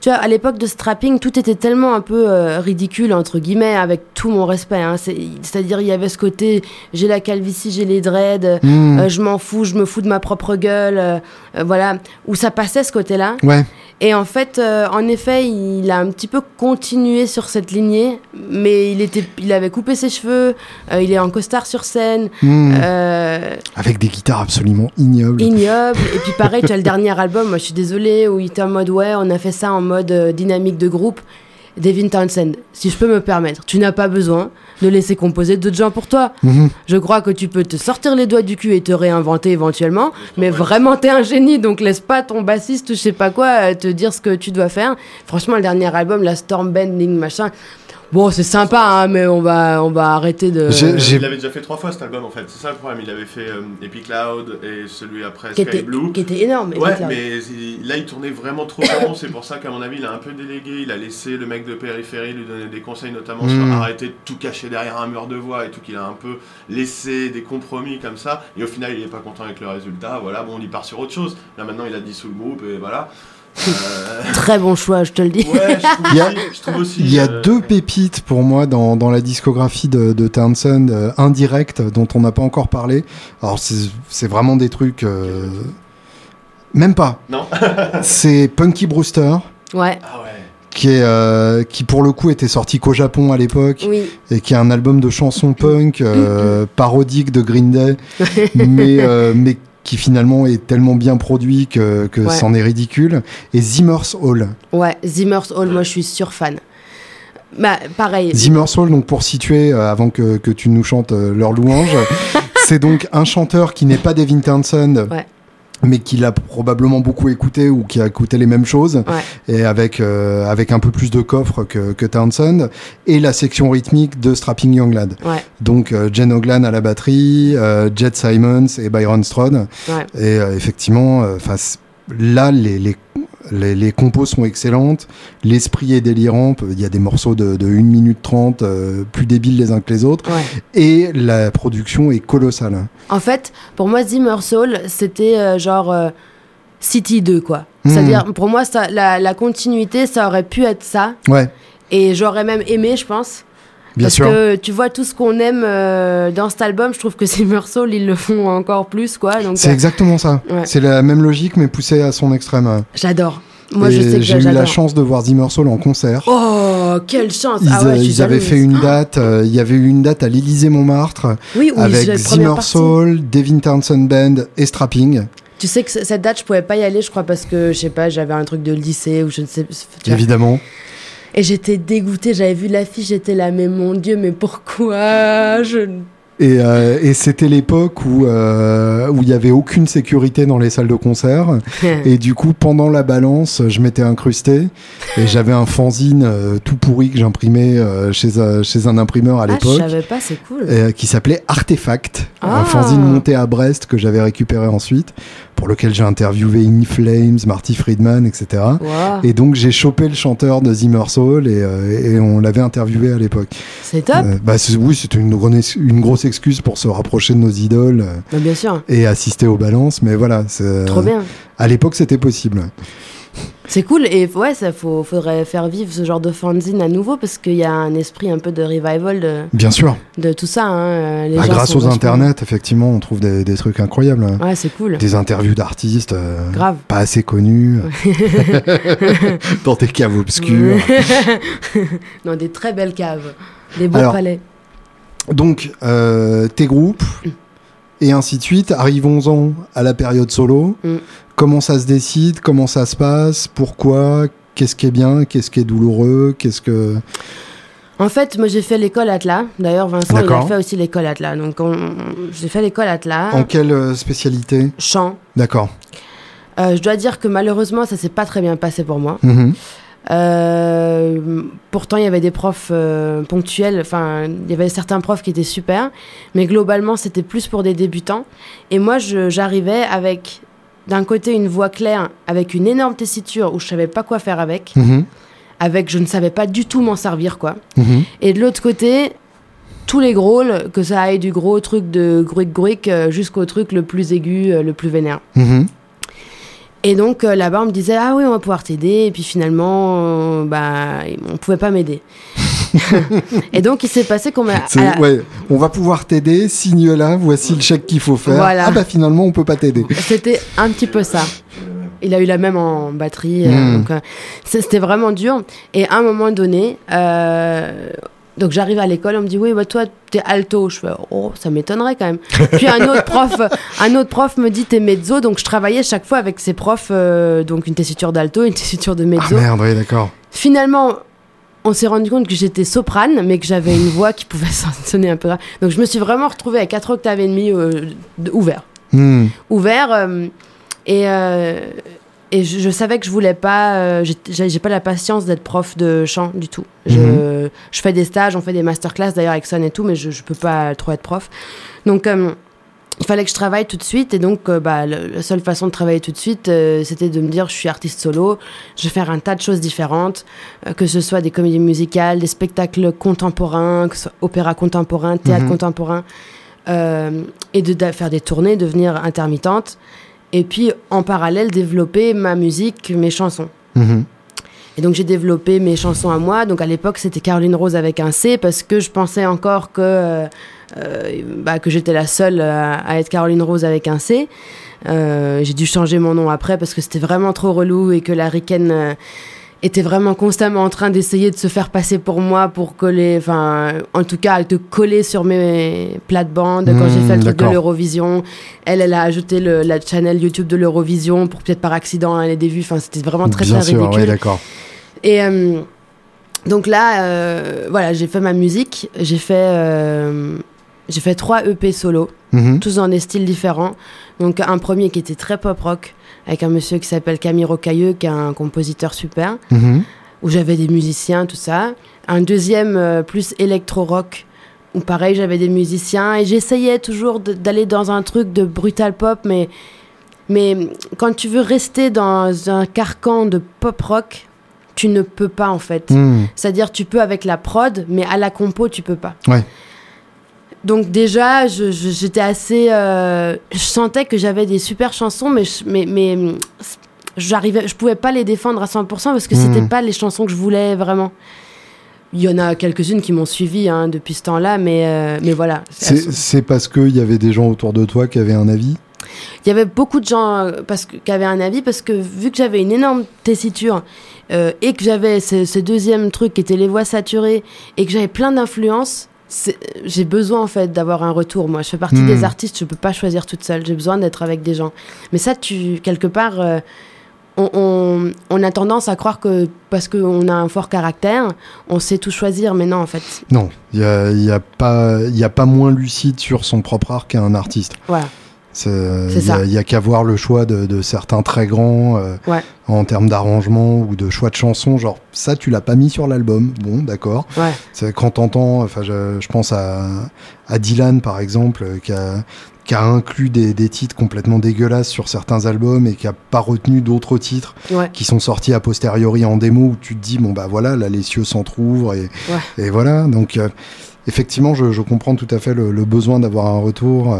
tu vois, à l'époque de strapping, tout était tellement un peu euh, ridicule, entre guillemets, avec tout mon respect. hein. C'est- C'est-à-dire, il y avait ce côté j'ai la calvitie, j'ai les dreads, Hmm. euh, je m'en fous, je me fous de ma propre gueule. euh, euh, voilà, où ça passait ce côté-là. Ouais. Et en fait, euh, en effet, il a un petit peu continué sur cette lignée, mais il, était, il avait coupé ses cheveux, euh, il est en costard sur scène, Hmm. euh, Avec des guitares absolument ignobles. ignoble. Et puis pareil, tu as le dernier album, moi je suis désolée, où il était en mode ouais, on a fait ça en mode dynamique de groupe. Devin Townsend, si je peux me permettre, tu n'as pas besoin de laisser composer d'autres gens pour toi. Mhm. Je crois que tu peux te sortir les doigts du cul et te réinventer éventuellement, mais vraiment t'es un génie, donc laisse pas ton bassiste, je sais pas quoi, euh, te dire ce que tu dois faire. Franchement, le dernier album, la Stormbending, machin, bon, c'est sympa, hein, mais on va, on va arrêter de. Il l'avait déjà fait trois fois cet album en fait, c'est ça le problème. Il avait fait euh, Epic Cloud et celui après qui Sky était, Blue. qui était énorme. Ouais, mais il- là il tournait vraiment trop rond, c'est pour ça qu'à mon avis il a un peu délégué, il a laissé le mec de périphérie lui donner des conseils notamment Mm. sur arrêter de tout cacher derrière un mur de voix et tout, qu'il a un peu laissé des compromis comme ça, et au final il est pas content avec le résultat, voilà, bon il part sur autre chose, là maintenant il a dissous le groupe et voilà. Euh, Très bon choix, je te le dis. ouais, je trouve, Il y a- aussi, je trouve aussi. Il y a euh, deux pépites pour moi dans, dans la discographie de, de Townsend, euh, indirectes, dont on n'a pas encore parlé. Alors, c'est c'est vraiment des trucs. euh, Même pas. Non C'est Punky Brewster, Ouais, Ah ouais. qui, est, euh, qui pour le coup était sorti qu'au Japon à l'époque, oui. et qui est un album de chansons punk euh, parodique de Green Day, mais, euh, mais qui finalement est tellement bien produit que, que Ouais. c'en est ridicule. Et Zimmer's Hall. Ouais, Zimmer's Hall, moi je suis sur fan. Bah, pareil. Zimmer's Hall, donc pour situer, euh, avant que, que tu nous chantes euh, leur louange, c'est donc un chanteur qui n'est pas Devin Townsend, Ouais. Mais qui l'a probablement beaucoup écouté ou qui a écouté les mêmes choses, Ouais. et avec, euh, avec un peu plus de coffre que, que Townsend, et la section rythmique de Strapping Young Lad. Ouais, Donc euh, Jen Oglan à la batterie, euh, Jet Simons et Byron Strode. ouais. Et euh, effectivement, 'fin, c- là, les, les, les, les compos sont excellentes. L'esprit est délirant. Il y a des morceaux de, de 1 minute 30, euh, plus débiles les uns que les autres. ouais. Et la production est colossale. En fait, pour moi, Zimmer's Hall, c'était euh, genre euh, City 2, quoi. Mhm. C'est-à-dire, pour moi, ça, la, la continuité, ça aurait pu être ça. Ouais, Et j'aurais même aimé, je pense. Bien parce sûr. que tu vois, tout ce qu'on aime euh, dans cet album, je trouve que Zimmer's Hall, ils le font encore plus, quoi. C'est euh, exactement ça. Ouais. C'est la même logique, mais poussée à son extrême. j'adore. Moi, je sais que j'ai eu la chance de voir Zimmer Soul en concert. Oh, quelle chance! Ils, ah ouais, je suis ils avaient fait une date, euh, il y avait eu une date à l'Élysée Montmartre Oui, oui, avec j'ai la première Zimmer partie. Soul, Devin Townsend Band et Strapping. Tu sais que cette date, je pouvais pas y aller, je crois, parce que, je sais pas, j'avais un truc de lycée ou je ne sais. tu vois. Et j'étais dégoûtée, j'avais vu l'affiche, j'étais là, mais mon Dieu, mais pourquoi je... Et, euh, et c'était l'époque où euh, où il y avait aucune sécurité dans les salles de concert. Et du coup, pendant la balance, je m'étais incrusté et j'avais un fanzine euh, tout pourri que j'imprimais chez, un- chez un imprimeur à Ah, je l'époque. savais pas, c'est cool. qui s'appelait Artefact, Ah. un fanzine monté à Brest que j'avais récupéré ensuite, pour lequel j'ai interviewé In Flames, Marty Friedman, etc. Wow, Et donc j'ai chopé le chanteur de Zimmer Soul et, euh, et on l'avait interviewé à l'époque. c'est top, Euh, bah, c'est- oui, c'était une, grosse excuse pour se rapprocher de nos idoles euh, Bah, bien sûr, et assister aux balances, mais voilà, trop bien. à l'époque c'était possible. C'est cool, et ouais, ça faut, faudrait faire vivre ce genre de fanzine à nouveau, parce qu'il y a un esprit un peu de revival de, Bien sûr. de tout ça. Hein. Les Bah, gens grâce aux internets, effectivement, on trouve des, des trucs incroyables. Ouais, c'est cool. Des interviews d'artistes euh, Grave. pas assez connus, dans des caves obscures. Dans des très belles caves, des beaux Alors, palais. Donc, euh, tes groupes, et ainsi de suite. Arrivons-en à la période solo. Mm. Comment ça se décide? Comment ça se passe? Pourquoi? Qu'est-ce qui est bien? Qu'est-ce qui est douloureux? Qu'est-ce que... En fait, moi j'ai fait l'école Atlas. D'ailleurs, Vincent, il a fait aussi l'école Atlas. Donc, on- j'ai fait l'école Atlas. En quelle euh, spécialité? Chant. D'accord. Euh, je dois dire que malheureusement, ça s'est pas très bien passé pour moi. Mhm. Euh, pourtant, il y avait des profs euh, ponctuels. Enfin, il y avait certains profs qui étaient super, mais globalement, c'était plus pour des débutants. Et moi, j'arrivais avec d'un côté une voix claire, avec une énorme tessiture où je savais pas quoi faire avec, Mhm. avec je ne savais pas du tout m'en servir quoi. Mhm. Et de l'autre côté, tous les grôles, que ça aille du gros truc de gruic gruic euh, jusqu'au truc le plus aigu, euh, le plus vénère. Mhm. Et donc là-bas, on me disait ah oui, on va pouvoir t'aider. Et puis finalement, bah, on pouvait pas m'aider. et donc, il s'est passé qu'on m'a. Ouais, on va pouvoir t'aider, signe là, voici le chèque qu'il faut faire. Voilà. Ah bah finalement, on peut pas t'aider. C'était un petit peu ça. Il a eu la même en batterie. Euh, euh, c'était vraiment dur. Et à un moment donné, euh, donc j'arrive à l'école, on me dit oui, bah toi t'es alto. Je fais oh ça m'étonnerait quand même. Puis un autre prof, un autre prof me dit t'es mezzo, donc je travaillais chaque fois avec ces profs, donc une tessiture d'alto, une tessiture de mezzo. Ah merde, oui d'accord. Finalement, on s'est rendu compte que j'étais soprane, mais que j'avais une voix qui pouvait sonner un peu grave. Donc je me suis vraiment retrouvée à 4 octaves et demi euh, ouvert. Hmm. Ouvert. Euh, et, euh, et je, savais que je voulais pas. j'ai pas la patience d'être prof de chant du tout. Je, hmm. je, fais des stages, on fait des masterclass d'ailleurs avec Son et tout, mais je, je peux pas trop être prof. Donc il fallait que je travaille tout de suite et donc euh, bah, la seule façon de travailler tout de suite euh, c'était de me dire je suis artiste solo je vais faire un tas de choses différentes euh, que ce soit des comédies musicales des spectacles contemporains que ce soit opéra contemporain théâtre mhm. contemporain et de, faire des tournées devenir intermittente et puis en parallèle développer ma musique mes chansons mhm. Et donc j'ai développé mes chansons à moi. Donc à l'époque c'était Caroline Rose avec un C parce que je pensais encore que bah, que j'étais la seule à, être Caroline Rose avec un C. Euh, j'ai dû changer mon nom après parce que c'était vraiment trop relou et que la Riken euh, était vraiment constamment en train d'essayer de se faire passer pour moi pour coller, enfin, en tout cas, de coller sur mes plates-bandes quand j'ai fait le truc de l'Eurovision. Elle, elle a ajouté le, la channel YouTube de l'Eurovision pour peut-être par accident elle ait des vues. Enfin, c'était vraiment très, Bien très sûr, ridicule. d'accord. Et donc là, voilà, j'ai fait ma musique, j'ai fait j'ai fait trois EP solo, mhm. tous dans des styles différents. Donc un premier qui était très pop rock, avec un monsieur qui s'appelle Camille Rocailleux, qui est un compositeur super, mhm. où j'avais des musiciens, tout ça. Un deuxième euh, plus électro rock, où pareil j'avais des musiciens, et j'essayais toujours d'aller dans un truc de brutal pop, mais, mais quand tu veux rester dans un carcan de pop rock, tu ne peux pas en fait. Mhm. C'est-à-dire tu peux avec la prod, mais à la compo tu peux pas. Ouais. Donc déjà, j'étais assez... Euh, je sentais que j'avais des super chansons, mais, mais, mais j'arrivais, je pouvais pas les défendre à 100% parce que ce c'était pas les chansons que je voulais vraiment. Il y en a quelques-unes qui m'ont suivi hein, depuis ce temps-là, mais, euh, mais voilà. C'est parce qu'il y avait des gens autour de toi qui avaient un avis? Il y avait beaucoup de gens euh, parce que, qui avaient un avis parce que vu que j'avais une énorme tessiture et que j'avais ce, ce, deuxième truc qui était les voix saturées et que j'avais plein d'influences, j'ai besoin en fait d'avoir un retour. Moi, je fais partie des hmm. artistes, je peux pas choisir toute seule. J'ai besoin d'être avec des gens. Mais ça, tu quelque part, euh, on, on, a tendance à croire que parce qu'on a un fort caractère, on sait tout choisir. Mais non, en fait. Non, il y a, y a pas, il y a pas moins lucide sur son propre art qu'un artiste. Voilà. Il n'y a, qu'à voir le choix de, certains très grands euh, en termes d'arrangement ou de choix de chansons. Genre, ça, tu l'as pas mis sur l'album. Bon, d'accord. Ouais. Quand t'entends, enfin, je, pense à, à, Dylan, par exemple, euh, qui a, qui a inclus des, des, titres complètement dégueulasses sur certains albums et qui a pas retenu d'autres titres qui sont sortis a posteriori en démo où tu te dis, bon, bah voilà, là, les cieux s'entr'ouvrent et, et voilà. Donc, euh, effectivement, je, je, comprends tout à fait le, le besoin d'avoir un retour.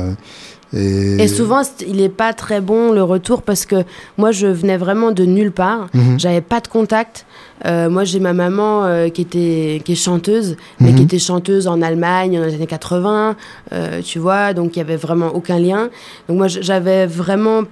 Et... souvent, il n'est pas très bon le retour parce que moi, je venais vraiment de nulle part. Mhm. J'avais pas de contact. Euh, moi, j'ai ma maman euh, qui, était, qui est chanteuse, mais qui mhm. était chanteuse en Allemagne dans les années 80, euh, tu vois, donc il y avait vraiment aucun lien. Donc moi, j'avais vraiment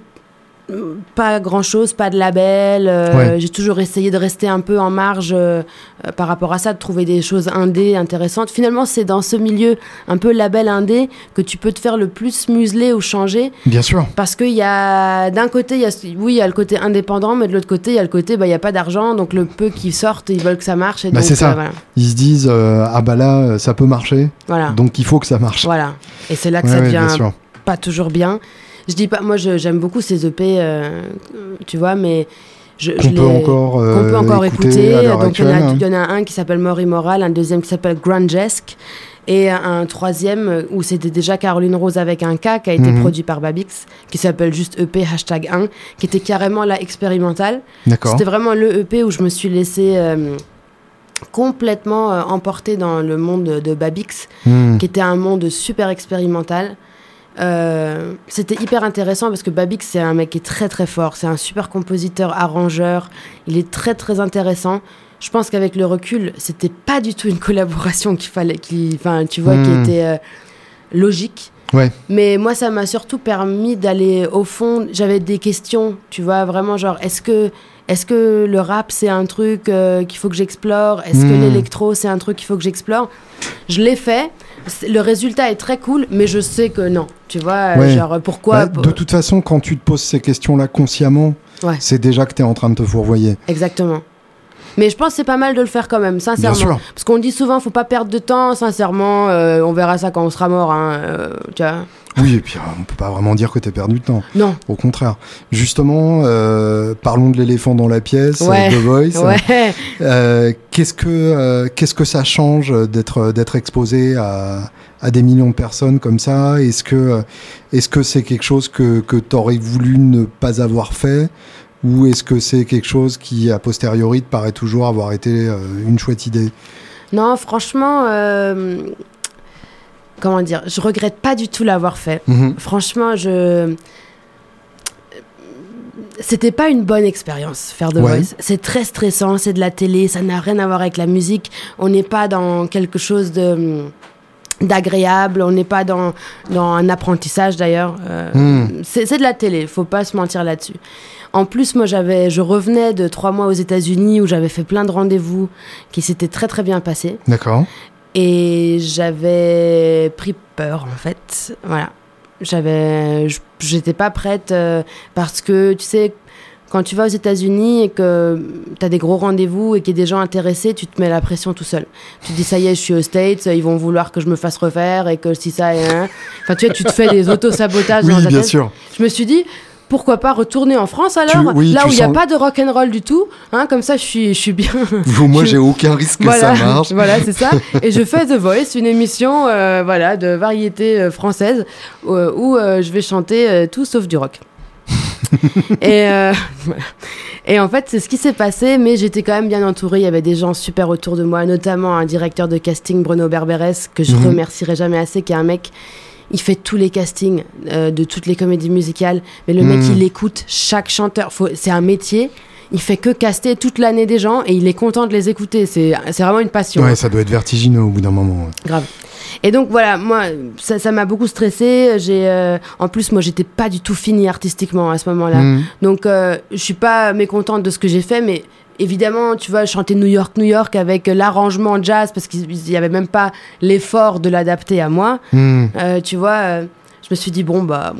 pas grand chose, pas de label. Euh, j'ai toujours essayé de rester un peu en marge euh, euh, par rapport à ça, de trouver des choses indé intéressantes. Finalement, c'est dans ce milieu un peu label indé que tu peux te faire le plus museler ou changer. Bien sûr. Parce qu'il y a d'un côté, y a, oui, il y a le côté indépendant, mais de l'autre côté, il y a le côté, bah, il n'y a pas d'argent, donc le peu qui sortent, ils veulent que ça marche. bah, c'est ça. Ils se disent, ah bah là, ça peut marcher. Voilà. Donc il faut que ça marche. Voilà. Et c'est là que ça devient pas toujours bien. Je dis pas, moi j'aime beaucoup ces EP, euh, tu vois, mais je, qu'on peut encore, euh, peut encore écouter. Donc il y, en a un qui s'appelle Mori Moral, un deuxième qui s'appelle Grungesque et un troisième où c'était déjà Caroline Rose avec un K qui a été mhm. produit par Babix, qui s'appelle juste EP hashtag 1, qui était carrément là expérimental. C'était vraiment le EP où je me suis laissé euh, complètement emporter dans le monde de Babix, mhm. qui était un monde super expérimental. Euh, c'était hyper intéressant parce que Babix, c'est un mec qui est très très fort. C'est un super compositeur, arrangeur. Il est très très intéressant. Je pense qu'avec le recul, c'était pas du tout une collaboration qu'il fallait, qui, enfin, tu vois, qui hmm. était euh, logique. Ouais. Mais moi, ça m'a surtout permis d'aller au fond. J'avais des questions, tu vois, vraiment genre, est-ce que, est-ce que le rap c'est un truc euh, qu'il faut que j'explore? Est-ce que hmm. l'électro c'est un truc qu'il faut que j'explore? Je l'ai fait le résultat est très cool, mais je sais que non. Tu vois, euh, genre pourquoi bah, De toute façon, quand tu te poses ces questions-là consciemment, c'est déjà que tu es en train de te fourvoyer. Exactement. Mais je pense que c'est pas mal de le faire quand même, sincèrement. Parce qu'on dit souvent, faut pas perdre de temps, sincèrement. Euh, on verra ça quand on sera mort, hein, euh, tu vois. Oui, et puis on peut pas vraiment dire que tu as perdu de temps. Non. Au contraire. Justement, parlons de l'éléphant dans la pièce, The Voice. qu'est-ce que qu'est-ce que ça change d'être d'être exposé à à des millions de personnes comme ça? Est-ce que est-ce que c'est quelque chose que, que tu aurais voulu ne pas avoir fait? Ou est-ce que c'est quelque chose qui a posteriori te paraît toujours avoir été euh, une chouette idée? Non, franchement, euh, comment dire, je regrette pas du tout l'avoir fait. Mhm. Franchement, je c'était pas une bonne expérience faire de Voice. C'est très stressant, c'est de la télé, ça n'a rien à voir avec la musique. On n'est pas dans quelque chose de d'agréable, on n'est pas dans, dans un apprentissage d'ailleurs. Euh, hmm. C'est de la télé, faut pas se mentir là-dessus. En plus, moi, j'avais, je revenais de trois mois aux États-Unis où j'avais fait plein de rendez-vous qui s'étaient très très bien passés. D'accord. Et j'avais pris peur en fait. Voilà. J'avais, j'étais pas prête euh, parce que tu sais, quand tu vas aux États-Unis et que tu as des gros rendez-vous et qu'il y a des gens intéressés, tu te mets la pression tout seul. Tu te dis, ça y est, je suis aux States, ils vont vouloir que je me fasse refaire et que si ça et un. Enfin, tu vois, tu te fais des auto-sabotages oui, bien sûr. Je me suis dit, pourquoi pas retourner en France alors Là où il n'y a pas de rock and roll du tout, hein, comme ça je suis, je suis bien. Moi j'ai aucun risque que ça marche. voilà, c'est ça. Et je fais The Voice, une émission euh, voilà, de variété euh, française euh, où je vais chanter tout sauf du rock. et, et en fait, c'est ce qui s'est passé, mais j'étais quand même bien entourée. Il y avait des gens super autour de moi, notamment un directeur de casting, Bruno Berberes, que je mhm. remercierai jamais assez, qui est un mec. Il fait tous les castings euh, de toutes les comédies musicales, mais le mec, mhm. il écoute chaque chanteur. C'est un métier il fait que caster toute l'année des gens et il est content de les écouter. C'est vraiment une passion. Ouais, ça doit être vertigineux au bout d'un moment. Grave. Et donc voilà, moi, ça m'a beaucoup stressé. J'ai, euh, en plus, moi, j'étais pas du tout finie artistiquement à ce moment-là. Hmm. Donc, euh, je suis pas mécontente de ce que j'ai fait, mais évidemment, tu vois, chanter New York, New York avec l'arrangement jazz, parce qu'il y avait même pas l'effort de l'adapter à moi. Hmm. Euh, tu vois, je me suis dit bon bah.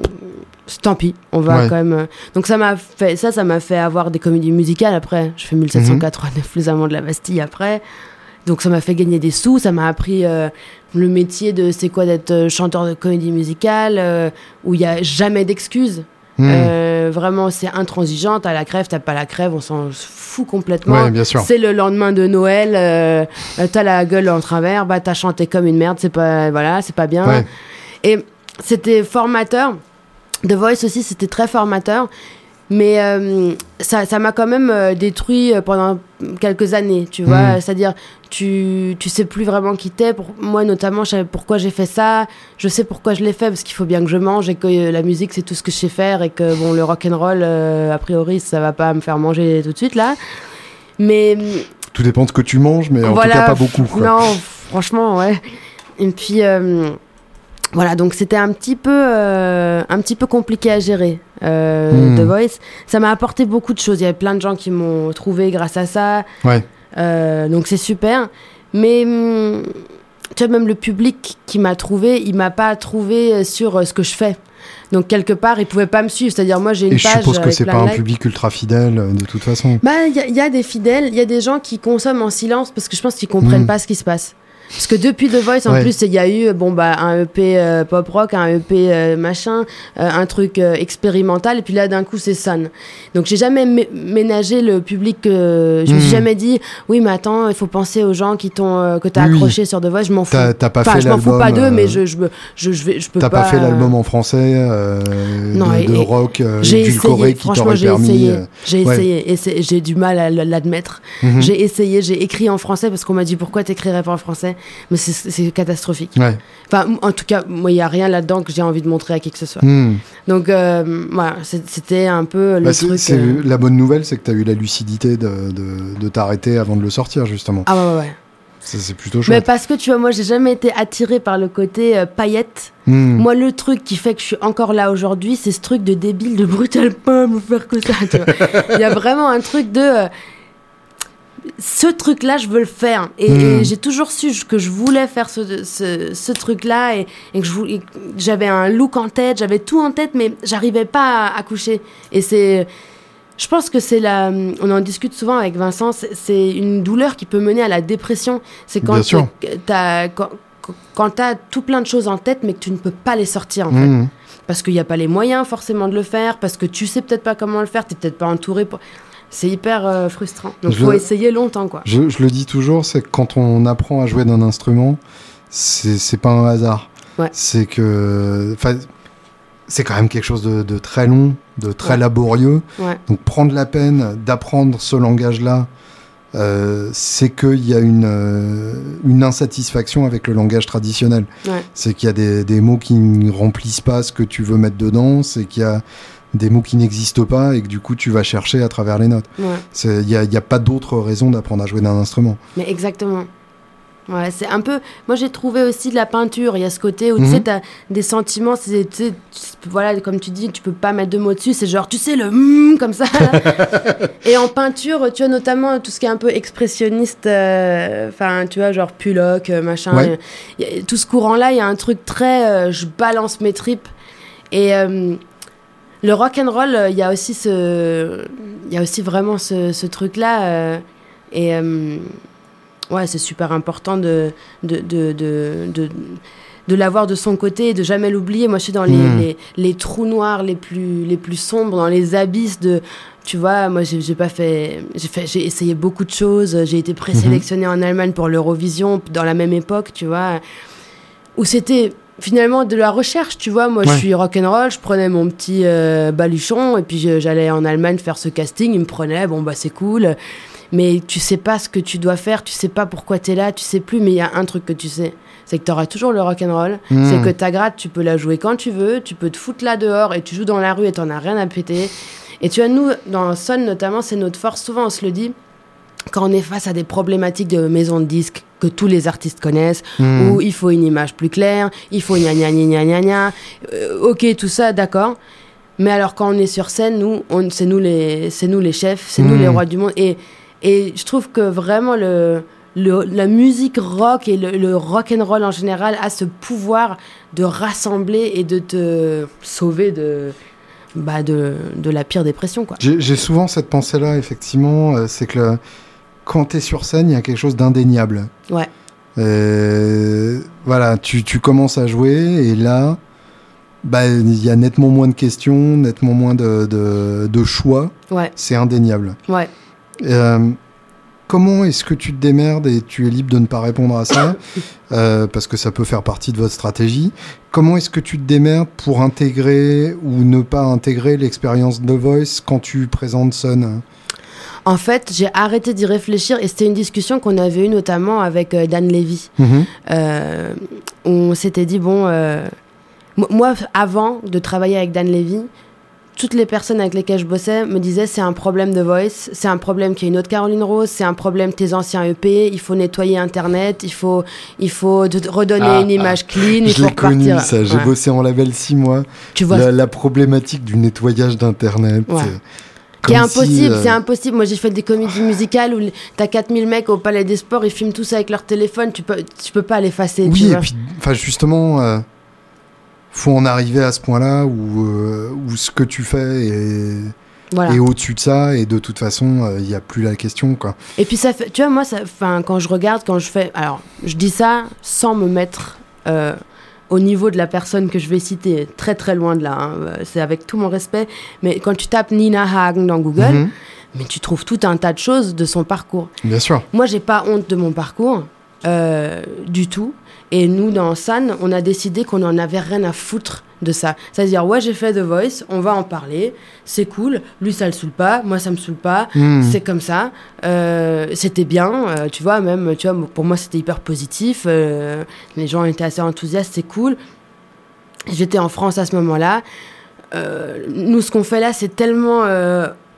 tant pis, on va quand même. Donc ça m'a fait ça, ça m'a fait avoir des comédies musicales après. Je fais 1789 les Amants de la Bastille après. Donc ça m'a fait gagner des sous, ça m'a appris euh, le métier de c'est quoi d'être euh, chanteur de comédie musicale, euh, où il n'y a jamais d'excuses. Hmm. vraiment, c'est intransigeant. T'as la crève, t'as pas la crève, on s'en fout complètement. C'est le lendemain de Noël, t'as la gueule en travers, bah t'as chanté comme une merde, c'est pas voilà, c'est pas bien. Et c'était formateur. The Voice aussi, c'était très formateur. Mais euh, ça m'a quand même euh, détruit euh, pendant quelques années, tu vois. Hmm. C'est-à-dire, tu, tu sais plus vraiment qui t'es. Moi, notamment, je savais pourquoi j'ai fait ça. Je sais pourquoi je l'ai fait, parce qu'il faut bien que je mange et que la musique, c'est tout ce que je sais faire. Et que, bon, le rock and roll, a priori, ça va pas me faire manger tout de suite, là. Mais. Tout dépend de ce que tu manges, mais en tout cas, pas beaucoup. Non, franchement, ouais. Et puis voilà, donc c'était un petit peu euh, un petit peu compliqué à gérer euh, hmm. The Voice. Ça m'a apporté beaucoup de choses. Il y avait plein de gens qui m'ont trouvé grâce à ça. Ouais. Euh, donc c'est super. Mais hmm, tu vois, même le public qui m'a trouvé, il m'a pas trouvé sur ce que je fais. Donc quelque part, il pouvait pas me suivre. C'est-à-dire moi j'ai une Et page. Je suppose que c'est pas un public ultra fidèle de toute façon. Bah il y, a des fidèles, il y a des gens qui consomment en silence parce que je pense qu'ils comprennent hmm. pas ce qui se passe. Parce que depuis The Voice, en plus, il y a eu bon, bah, un EP euh, pop rock, un EP euh, machin, euh, un truc expérimental, et puis là, d'un coup, c'est Sun. Donc, j'ai jamais ménagé le public. je me suis hmm. jamais dit, oui, mais attends, il faut penser aux gens qui t'ont, que t'as accroché sur The Voice. Je m'en fous. T'as pas fait je m'en fous pas d'eux, mais je, je, je, je, je peux pas. T'as pas fait l'album en français non, de rock édulcoré qui t'aurait permis. J'ai essayé, j'ai essayé, j'ai du mal à l'admettre. Mhm. J'ai essayé, j'ai écrit en français parce qu'on m'a dit pourquoi t'écrirais pas en français? Mais c'est catastrophique. Ouais. Enfin, en tout cas, moi, il n'y a rien là-dedans que j'ai envie de montrer à qui que ce soit. Hmm. Donc, euh, voilà, c'était un peu le bah, truc. Euh, la bonne nouvelle, c'est que tu as eu la lucidité de, de, de t'arrêter avant de le sortir, justement. Ah ouais, ouais. C'est plutôt chouette. Mais parce que tu vois, moi, j'ai jamais été attirée par le côté euh, paillette. Hmm. Moi, le truc qui fait que je suis encore là aujourd'hui, c'est ce truc de débile, de brutal pas me faire que ça. Il y a vraiment un truc de ce truc-là, je veux le faire. Et, hmm. j'ai toujours su que je voulais faire ce, ce, truc-là et, que j'avais un look en tête, j'avais tout en tête, mais j'arrivais pas à, coucher. Et c'est. Je pense que c'est la. On en discute souvent avec Vincent, c'est une douleur qui peut mener à la dépression. C'est quand tu as. Quand, as tout plein de choses en tête, mais que tu ne peux pas les sortir, en fait. Hmm. Parce qu'il n'y a pas les moyens forcément de le faire, parce que tu sais peut-être pas comment le faire, tu n'es peut-être pas entouré. Pour c'est hyper euh, frustrant. Donc il faut essayer longtemps. Quoi. Je, le dis toujours, c'est que quand on apprend à jouer d'un instrument, c'est pas un hasard. C'est que. C'est quand même quelque chose de, très long, de très laborieux. Donc prendre la peine d'apprendre ce langage-là, euh, c'est qu'il y a une, euh, une insatisfaction avec le langage traditionnel. C'est qu'il y a des, des, mots qui ne remplissent pas ce que tu veux mettre dedans, c'est qu'il y a des mots qui n'existent pas et que du coup tu vas chercher à travers les notes. Il n'y a, a, pas d'autre raison d'apprendre à jouer d'un instrument. Mais exactement. Ouais, c'est un peu. Moi, j'ai trouvé aussi de la peinture. Il y a ce côté où tu sais, mhm. as des sentiments. C'est, voilà, comme tu dis, tu peux pas mettre de mots dessus. C'est genre, tu sais, le mm, comme ça. et en peinture, tu as notamment tout ce qui est un peu expressionniste. Euh, enfin, tu vois, genre Pullock, euh, machin. tout ce courant-là, il y a un truc très. Euh, je balance mes tripes. Et le rock and roll, il y a aussi ce, il y a aussi vraiment ce, ce truc là, euh, et euh, ouais, c'est super important de de, de, de, de l'avoir de son côté et de jamais l'oublier. Moi, je suis dans les, hmm. les, les, trous noirs les plus les plus sombres, dans les abysses de, tu vois, moi, j'ai pas fait, j'ai fait, j'ai essayé beaucoup de choses. J'ai été présélectionnée mhm. en Allemagne pour l'Eurovision dans la même époque, tu vois, où c'était finalement de la recherche, tu vois. Moi, je suis rock'n'roll, je prenais mon petit euh, baluchon et puis j'allais en Allemagne faire ce casting. Ils me prenaient, bon, bah, c'est cool. Mais tu sais pas ce que tu dois faire, tu sais pas pourquoi tu es là, tu sais plus. Mais il y a un truc que tu sais c'est que tu auras toujours le rock'n'roll. roll hmm. C'est que ta gratte, tu peux la jouer quand tu veux, tu peux te foutre là dehors et tu joues dans la rue et t'en as rien à péter. Et tu vois, nous, dans Son notamment, c'est notre force. Souvent, on se le dit quand on est face à des problématiques de maison de disques que tous les artistes connaissent, hmm. où il faut une image plus claire, il faut gna gna gna gna gna euh, ok, tout ça, d'accord. Mais alors quand on est sur scène, nous, c'est nous les, c'est nous les chefs, c'est nous les hmm. rois du monde. Et, et je trouve que vraiment le, le la musique rock et le, le rock and roll en général a ce pouvoir de rassembler et de te sauver de, bah de, de la pire dépression. J'ai souvent cette pensée-là, effectivement, euh, c'est que le, quand tu es sur scène, il y a quelque chose d'indéniable. Ouais. Euh, voilà, tu, tu, commences à jouer et là, bah, il y a nettement moins de questions, nettement moins de, de, de choix. Ouais. C'est indéniable. Ouais. Euh, comment est-ce que tu te démerdes et tu es libre de ne pas répondre à ça? Euh, parce que ça peut faire partie de votre stratégie. Comment est-ce que tu te démerdes pour intégrer ou ne pas intégrer l'expérience de Voice quand tu présentes Sun? En fait, j'ai arrêté d'y réfléchir et c'était une discussion qu'on avait eue notamment avec euh, Dan Levy. Mhm. Euh, on s'était dit, bon, euh, moi, avant de travailler avec Dan Levy, toutes les personnes avec lesquelles je bossais me disaient c'est un problème de voice, c'est un problème qu'il y a une autre Caroline Rose, c'est un problème tes anciens EP, il faut nettoyer Internet, il faut, il faut redonner ah, une image ah. clean, il faut connu ça, j'ai bossé en label six mois. Tu vois la, la problématique du nettoyage d'Internet. C'est impossible, euh, c'est impossible. Moi, j'ai fait des comédies musicales où t'as 4000 mecs au Palais des Sports, ils filment tous avec leur téléphone, tu peux, tu peux pas l'effacer. Oui, et puis, enfin, justement, euh, faut en arriver à ce point-là où, euh, où ce que tu fais est, au-dessus de ça, et de toute façon, il n'y a plus la question, quoi. Et puis, ça fait, tu vois, moi, ça, quand je regarde, quand je fais. Alors, je dis ça sans me mettre au niveau de la personne que je vais citer, très très loin de là, hein. c'est avec tout mon respect, mais quand tu tapes Nina Hagen dans Google, mhm. mais tu trouves tout un tas de choses de son parcours. Bien sûr. Moi, j'ai pas honte de mon parcours. euh, du tout. Et nous, dans San, on a décidé qu'on n'en avait rien à foutre de ça. C'est-à-dire, ouais, j'ai fait The Voice, on va en parler, c'est cool, lui ça le saoule pas, moi ça me saoule pas, Hmm. c'est comme ça, Euh, c'était bien, euh, tu vois, même, tu vois, pour moi c'était hyper positif, euh, les gens étaient assez enthousiastes, c'est cool. J'étais en France à ce moment-là. Nous, ce qu'on fait là, c'est tellement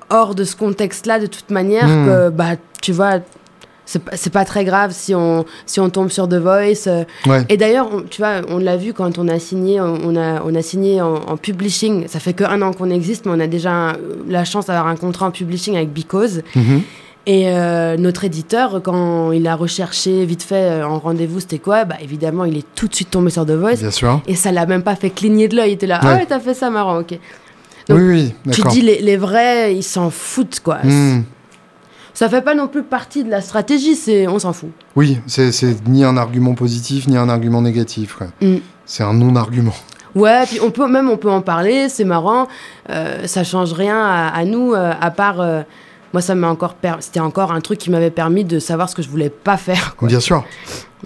hors de ce contexte-là, de toute manière, Hmm. que, bah, tu vois, c'est pas, très grave si on, si on tombe sur The Voice. euh, Ouais. et d'ailleurs, tu vois, on l'a vu quand on a signé, on a, on a signé en, en publishing. Ça fait que un an qu'on existe, mais on a déjà un- la chance d'avoir un contrat en publishing avec Because. Mhm. Et euh, notre éditeur, quand il a recherché vite fait euh, en rendez-vous, c'était quoi? Bah évidemment, il est tout de suite tombé sur The Voice. Bien sûr. Et ça l'a même pas fait cligner de l'œil. Il était là, Ouais. ah ouais, t'as fait ça, marrant, ok. Donc, oui, oui, Tu dis les, les vrais, ils s'en foutent quoi. Hmm. Ça fait pas non plus partie de la stratégie, c'est on s'en fout. Oui, c'est ni un argument positif ni un argument négatif. Mm. C'est un non-argument. Ouais, puis on peut même on peut en parler, c'est marrant. Euh, ça change rien à, à nous, euh, à part euh, moi ça m'a encore per- c'était encore un truc qui m'avait permis de savoir ce que je voulais pas faire. Quoi. Bien sûr.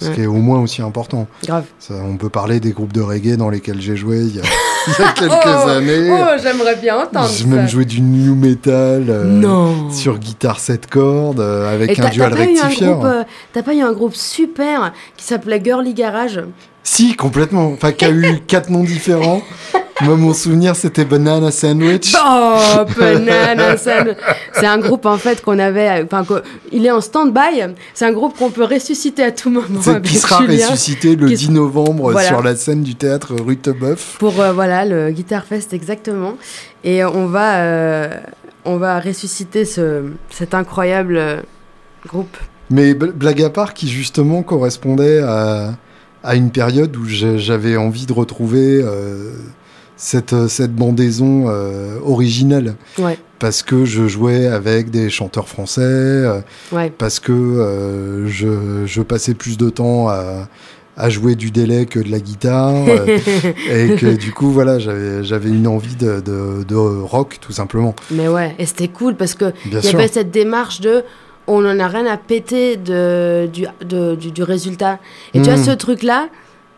Ce Ouais. qui est au moins aussi important. Grave. Ça, on peut parler des groupes de reggae dans lesquels j'ai joué il y a, il y a quelques Oh, années. Oh, j'aimerais bien entendre j'ai même joué du new metal euh, non. sur guitare 7 cordes euh, avec Et un dual groupe, euh, t'as pas eu un groupe super qui s'appelait Girly Garage? Si, complètement. Enfin, qui a eu quatre noms différents. Moi, mon souvenir, c'était Banana Sandwich. Oh, banana, me- c'est un groupe en fait qu'on avait, enfin, il est en stand-by. C'est un groupe qu'on peut ressusciter à tout moment. Avec qui sera Julien, ressuscité le Qui- 10 novembre Voilà. sur la scène du théâtre rue Tebeuf. Pour euh, voilà le Guitar Fest exactement. Et on va, euh, on va ressusciter ce, cet incroyable euh, groupe. Mais bl- blague à part, qui justement correspondait à, à une période où j'avais envie de retrouver cette, cette bandaison euh, originale. Ouais, Parce que je jouais avec des chanteurs français, euh, ouais. parce que euh, je, je passais plus de temps à, à jouer du délai que de la guitare. euh, et que du coup, voilà, j'avais une envie de, de, de rock, tout simplement. Mais ouais, et c'était cool parce que Bien il y sûr. avait cette démarche de on en a rien à péter de, du, de- du, du résultat. Et tu vois ce truc-là,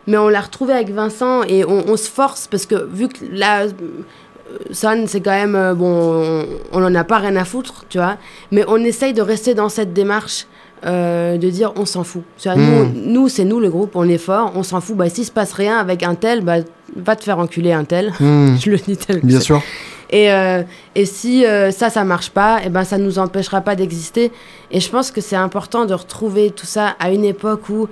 mais on l'a retrouvé avec Vincent et on, on se force parce que vu que là, euh, Son, c'est quand même, euh, bon, on n'en a pas rien à foutre, tu vois, mais on essaye de rester dans cette démarche. euh, de dire on s'en fout. Vois, Mm. Nous, nous c'est nous le groupe, on est fort, on s'en fout. Bah, s'il se passe rien avec un tel, bah, va te faire enculer un tel. Hmm, Je le dis tel que bien sûr. Et, euh, et si euh, ça, ça marche pas, et ben ça nous empêchera pas d'exister. Et je pense que c'est important de retrouver tout ça à une époque où,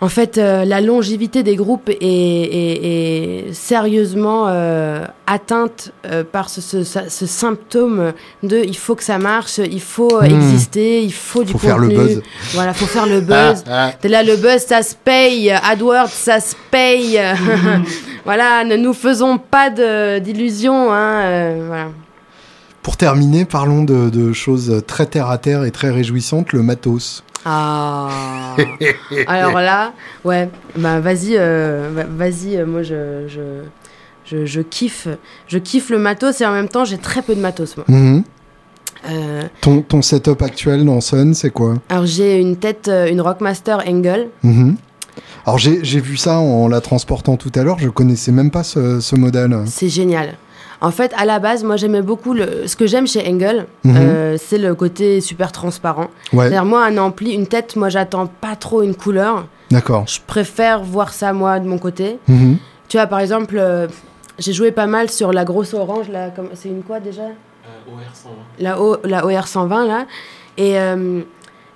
en fait, euh, la longévité des groupes est, est- est sérieusement euh, atteinte euh, par ce, ce- ce- ce symptôme de il faut que ça marche, il faut Hmm. exister, il faut du Faut faire le buzz. Voilà, faut faire le buzz. Ah, ah. T'es là, le buzz, ça se paye. AdWords, ça se paye. voilà, ne nous faisons pas d'illusions. Hein, voilà. Pour terminer, parlons de, de choses très terre à terre et très réjouissantes, le matos. Ah. Alors là, ouais, bah vas-y, euh, va- vas-y, euh, moi je, je, je, je kiffe, je kiffe le matos et en même temps j'ai très peu de matos moi. Mhm. Euh, Ton, ton setup actuel dans Sun, c'est quoi? Alors j'ai une tête, une Rockmaster Angle. Mhm. Alors j'ai j'ai vu ça en la transportant tout à l'heure, je connaissais même pas ce, ce modèle. C'est génial. En fait, à la base, moi j'aimais beaucoup le, ce que j'aime chez Angle, Mhm. euh, c'est le côté super transparent. Ouais, C'est-à-dire, moi, un ampli, une tête, moi, j'attends pas trop une couleur. d'accord. Je préfère voir ça, moi, de mon côté. Mhm. Tu vois, par exemple, euh, j'ai joué pas mal sur la grosse orange, là. comme- C'est une quoi déjà? Euh, OR 120. la, o, la OR 120, là. Et euh,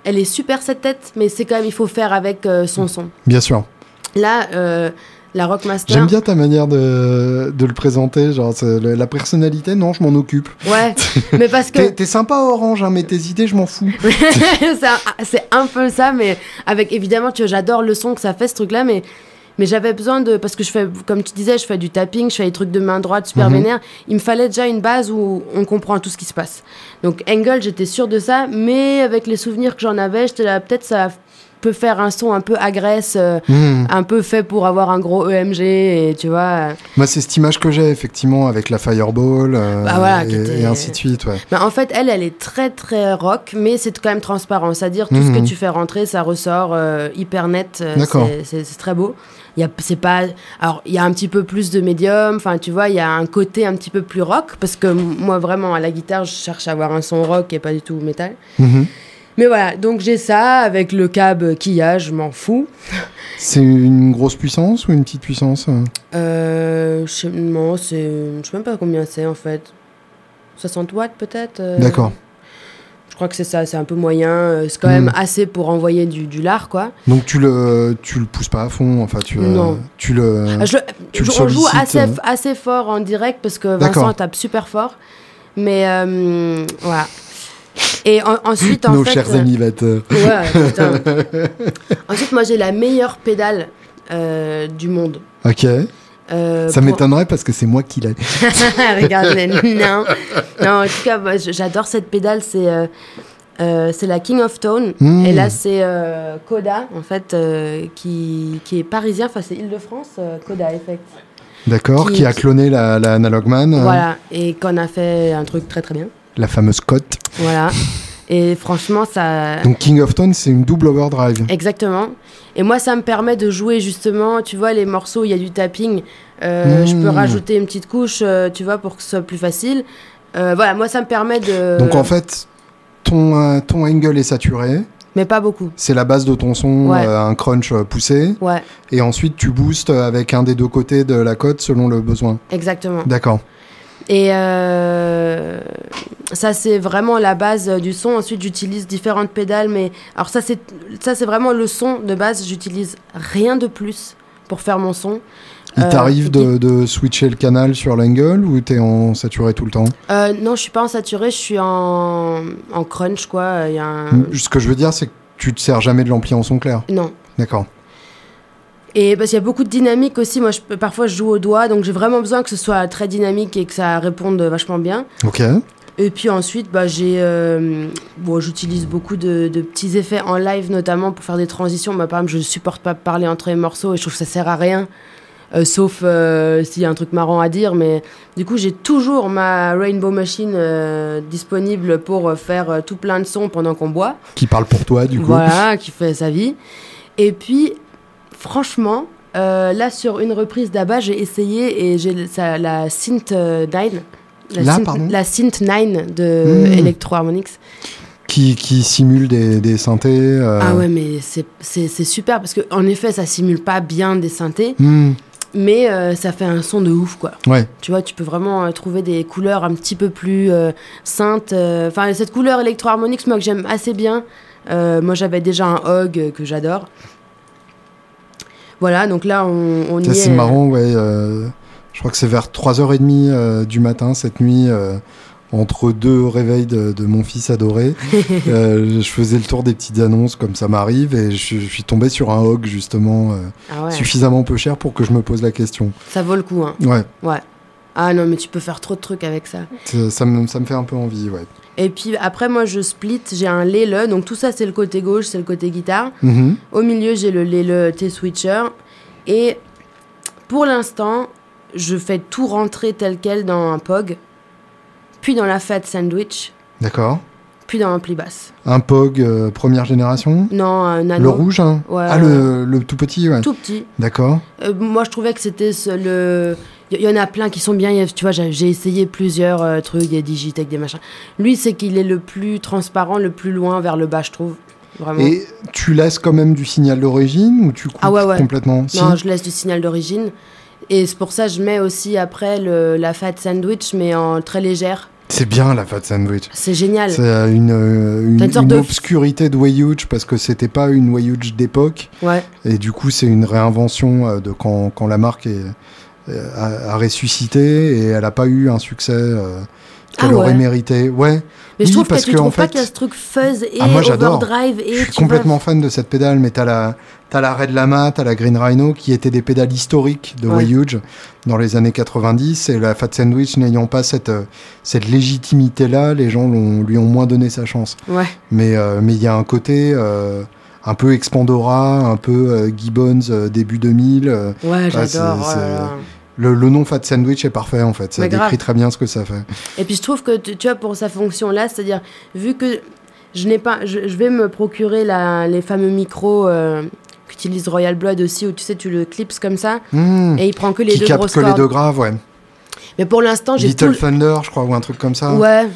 elle est super, cette tête, mais c'est quand même, il faut faire avec euh, son son. Bien sûr. Là, euh, la Rockmaster. J'aime bien ta manière de, de le présenter, genre le- la personnalité, non, je m'en occupe. Ouais, mais parce que. T'es sympa orange, hein, mais tes idées, je m'en fous. c'est un, peu ça, mais avec évidemment, tu vois, j'adore le son que ça fait ce truc-là, mais mais j'avais besoin de parce que je fais, comme tu disais, je fais du tapping, je fais des trucs de main droite super Mhm. vénère. Il me fallait déjà une base où on comprend tout ce qui se passe. Donc Angle, j'étais sûre de ça, mais avec les souvenirs que j'en avais, j'étais là peut-être ça peux faire un son un peu agresse, euh, hmm. un peu fait pour avoir un gros EMG, et tu vois. Moi, c'est cette image que j'ai, effectivement, avec la Fireball, bah, et, ainsi de suite, ouais. Bah, en fait, elle, elle est très, très rock, mais c'est quand même transparent. C'est-à-dire, tout ce que hmm. tu fais rentrer, ça ressort hyper net. c'est très beau. Il y a, c'est pas, alors, il y a un petit peu plus de médium, enfin, tu vois, il y a un côté un petit peu plus rock, parce que moi, vraiment, à la guitare, je cherche à avoir un son rock et pas du tout métal. Mhm. Mais voilà, donc j'ai ça avec le cab qu'il a, je m'en fous. C'est une grosse puissance ou une petite puissance euh, je sais, Non, c'est, je sais même pas combien c'est en fait. 60 watts peut-être euh. D'accord. Je crois que c'est ça, c'est un peu moyen. Euh, c'est quand même hmm. assez pour envoyer du, du lard, quoi. Donc tu le, tu le pousses pas à fond, enfin tu, non. tu le, je, tu le on joue assez, assez fort en direct parce que Vincent tape super fort. Mais voilà. Et ensuite, en Nos chers euh, amis batteurs. Ouais, ensuite, moi, j'ai la meilleure pédale euh, du monde. Ok. Euh, ça m'étonnerait parce que c'est moi qui l'ai. Regarde, non. non. En tout cas, j'adore cette pédale. C'est c'est la King of Tone. Hmm. Et là, c'est Coda, en fait, qui, qui, est parisien. Enfin, c'est Île-de-France, Coda Effect. D'accord, qui, a cloné la, la Analog Man. Voilà, et qu'on a fait un truc très très bien la fameuse cote. Voilà. Et franchement, ça. Donc King of Tone, c'est une double overdrive. Exactement. Et moi, ça me permet de jouer justement, tu vois, les morceaux, il y a du tapping. Euh, je peux hmm. rajouter une petite couche, euh, tu vois, pour que ce soit plus facile. Euh, voilà, moi, ça me permet de. Donc en fait, ton, ton angle est saturé. Mais pas beaucoup. C'est la base de ton son, un crunch poussé. Ouais. Et ensuite, tu boostes avec un des deux côtés de la cote selon le besoin. Exactement. D'accord. Et euh, ça, c'est vraiment la base du son. Ensuite, j'utilise différentes pédales. Mais alors, ça, c'est, ça, c'est vraiment le son de base. J'utilise rien de plus pour faire mon son. Il euh, t'arrive de, de, switcher le canal sur l'angle ou t'es en saturé tout le temps? Euh, Non, je suis pas en saturé, je suis en, en crunch quoi. Y a un... Ce que je veux dire, c'est que tu te sers jamais de l'ampli en son clair? Non. D'accord. Et parce qu'il y a beaucoup de dynamique aussi. Moi, je, parfois, je joue au doigt, donc j'ai vraiment besoin que ce soit très dynamique et que ça réponde vachement bien. Ok. Et puis ensuite, bah, j'ai, euh, bon, j'utilise beaucoup de, petits effets en live, notamment pour faire des transitions. Bah, par exemple, je supporte pas parler entre les morceaux et je trouve que ça sert à rien. Euh, sauf euh, s'il y a un truc marrant à dire, mais du coup j'ai toujours ma Rainbow Machine disponible pour faire tout plein de sons pendant qu'on boit. Qui parle pour toi du coup. Voilà, qui fait sa vie. Et puis franchement, euh, là, sur une reprise d'Abba, j'ai essayé et j'ai la Synth 9. Euh, la, synth, la Synth 9 de hmm. Electro Harmonix. Qui, qui, simule des, des synthés. Euh. Ah ouais, mais c'est super parce qu'en effet, ça simule pas bien des synthés. Hmm. Mais ça fait un son de ouf, quoi. Ouais. Tu vois, tu peux vraiment trouver des couleurs un petit peu plus saintes. Enfin, cette couleur électro-harmonix, moi, que j'aime assez bien. moi, j'avais déjà un Hog que j'adore. Voilà, donc là, on, on y est. C'est marrant, ouais. Euh, je crois que c'est vers 3h30 euh, du matin cette nuit euh, entre deux réveils de, mon fils adoré, je faisais le tour des petites annonces comme ça m'arrive et je, suis tombé sur un hog justement ah suffisamment peu cher pour que je me pose la question. Ça vaut le coup, hein. Ouais. Ouais. Ah non, mais tu peux faire trop de trucs avec ça. Ça, me, ça me fait un peu envie, ouais. Et puis après, moi, je split, j'ai un Lele. Donc tout ça, c'est le côté gauche, c'est le côté guitare. Mhm. Au milieu, j'ai le Lele T-Switcher. Et pour l'instant, je fais tout rentrer tel quel dans un POG, puis dans la Fat Sandwich. D'accord. Puis dans un pli basse. Un POG euh, première génération Non, un nano. Le rouge hein Ah, le, le, tout petit, ouais. Tout petit. D'accord. Euh, moi, je trouvais que c'était le il y, en a plein qui sont bien. Tu vois, j'ai essayé plusieurs euh, trucs, des Digitech, des machins. Lui, c'est qu'il est le plus transparent, le plus loin vers le bas, je trouve. Vraiment. Et tu laisses quand même du signal d'origine ou tu coupes ah complètement? Non, je laisse du signal d'origine. Et c'est pour ça que je mets aussi après le, la fat sandwich, mais en très légère. C'est bien la fat sandwich. C'est génial. C'est euh, une, euh, une, une, obscurité de Wayuge parce que c'était pas une Wayuge d'époque. Ouais. Et du coup, c'est une réinvention de quand, quand la marque est, a, ressuscité et elle n'a pas eu un succès euh, qu'elle ah aurait mérité. Ouais. Mais je trouve parce que, tu trouves pas qu'il y a ce truc fuzz et ah, overdrive et Je suis complètement fan de cette pédale, mais t'as la t'as la Red Lama, t'as la Green Rhino qui étaient des pédales historiques de ouais. dans les années 90 et la Fat Sandwich n'ayant pas cette cette légitimité là, les gens lui ont moins donné sa chance. Ouais. Mais euh, mais il y a un côté euh, un peu Expandora, un peu Gibbons début 2000. ouais, j'adore. Le, le, nom Fat Sandwich est parfait en fait, ça décrit très bien ce que ça fait. Et puis je trouve que tu vois pour sa fonction là, c'est-à-dire vu que je n'ai pas, je, vais me procurer la, les fameux micros euh, qu'utilise Royal Blood aussi, où tu sais, tu le clips comme ça, hmm. et il prend que les deux grosses que les deux graves, ouais. Mais pour l'instant, j'ai Little Thunder, je crois, ou un truc comme ça. Ouais.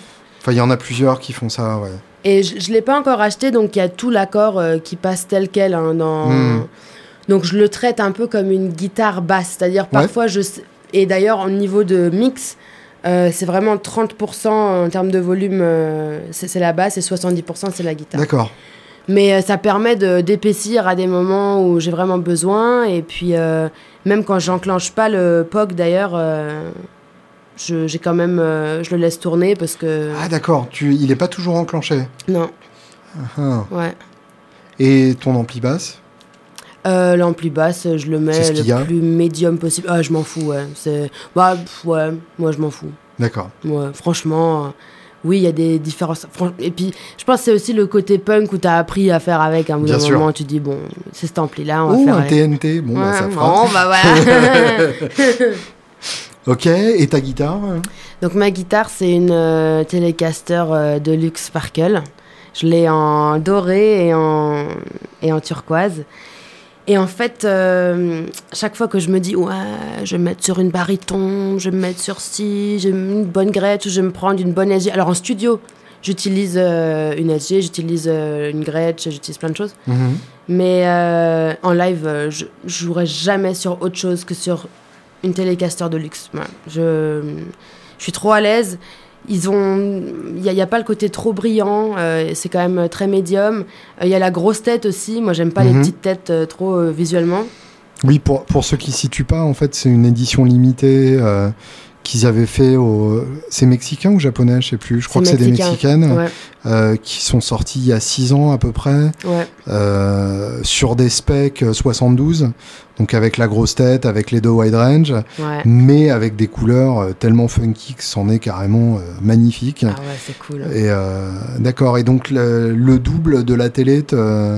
Enfin, il y en a plusieurs qui font ça, ouais. Et je, ne l'ai pas encore acheté, donc il y a tout l'accord euh, qui passe tel quel hein, dans. Hmm. Donc je le traite un peu comme une guitare basse, c'est-à-dire parfois je et d'ailleurs au niveau de mix, euh, c'est vraiment 30% en termes de volume, euh, c'est la basse et 70% c'est la guitare. D'accord. Mais euh, ça permet d'épaissir à des moments où j'ai vraiment besoin. Et puis, même quand j'enclenche pas le POG d'ailleurs, j'ai quand même, je le laisse tourner parce que. Ah d'accord, il n'est pas toujours enclenché? Non. Ah, ah. Ouais. Et ton ampli basse? Euh, L'ampli basse, je le mets le plus médium possible. Ah, je m'en fous, ouais. C'est... Bah, ouais, moi, je m'en fous. D'accord. Ouais, franchement, euh, oui, il y a des différences. Et puis, je pense que c'est aussi le côté punk où tu as appris à faire avec. À un moment, tu dis, bon, c'est cet ampli-là, on va faire... un TNT, bon, bah, ça fera. Bon, bah voilà. ok, et ta guitare Donc, ma guitare, c'est une euh, Telecaster euh, Deluxe Sparkle. Je l'ai en doré et en, et en turquoise. Et en fait, euh, chaque fois que je me dis, ouais, je vais me mettre sur une baryton, je vais me mettre sur ci, j'ai une bonne grette, ou je vais me prendre une bonne SG. Alors en studio, j'utilise euh, une SG, j'utilise euh, une grette, j'utilise plein de choses. Mhm. Mais en live, je, jouerai jamais sur autre chose que sur une télécaster de luxe. Je, je suis trop à l'aise ils ont il n'y a, pas le côté trop brillant euh, c'est quand même très médium. Euh, il y a la grosse tête aussi. Moi j'aime pas les mhm. petites têtes euh, trop visuellement. Oui pour, pour ceux qui ne situent pas en fait c'est une édition limitée qu'ils avaient fait au. C'est mexicain ou japonais, je sais plus. Je crois que c'est des mexicaines euh, qui sont sorties il y a 6 ans à peu près euh, sur des specs 72, donc avec la grosse tête, avec les deux wide range, mais avec des couleurs euh, tellement funky que c'en est carrément magnifique. Ah ouais, c'est cool. Et d'accord. Et donc le, double de la télé te,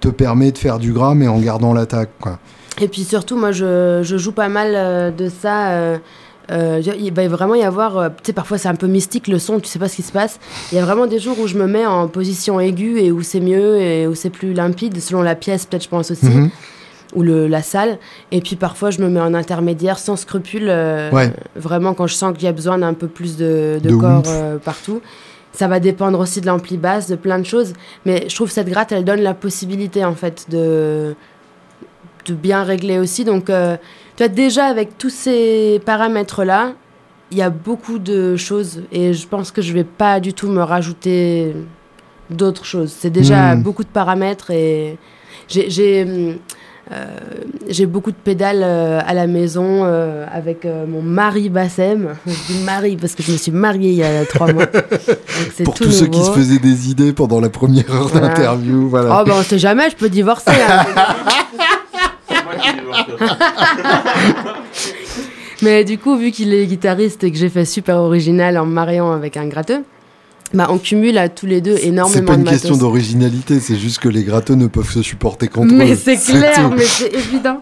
te permet de faire du gras mais en gardant l'attaque, quoi. Et puis surtout, moi, je, je joue pas mal de ça euh, il va vraiment y avoir, euh, tu sais, parfois c'est un peu mystique le son, tu sais pas ce qui se passe. Il y a vraiment des jours où je me mets en position aiguë et où c'est mieux et où c'est plus limpide, selon la pièce, peut-être, je pense aussi, mhm. ou le, la salle. Et puis parfois je me mets en intermédiaire sans scrupule, euh, vraiment quand je sens qu'il y a besoin d'un peu plus de, corps partout. Ça va dépendre aussi de l'ampli basse, de plein de choses. Mais je trouve cette gratte, elle donne la possibilité en fait de, de bien régler aussi. Donc tu vois, déjà avec tous ces paramètres-là, il y a beaucoup de choses et je pense que je vais pas du tout me rajouter d'autres choses. C'est déjà hmm. beaucoup de paramètres et j'ai euh, j'ai beaucoup de pédales euh, à la maison euh, avec mon mari Bassem. Je dis mari parce que je me suis mariée il y a trois mois. Pour tous ceux qui se faisaient des idées pendant la première heure d'interview. Voilà. Oh, ben on sait jamais, je peux divorcer. Hein. Mais du coup, vu qu'il est guitariste et que j'ai fait super original en me mariant avec un gratteux, bah, on cumule à tous les deux énormément de C'est pas une question d'originalité, c'est juste que les gratteux ne peuvent se supporter contre mais c'est clair, mais c'est évident.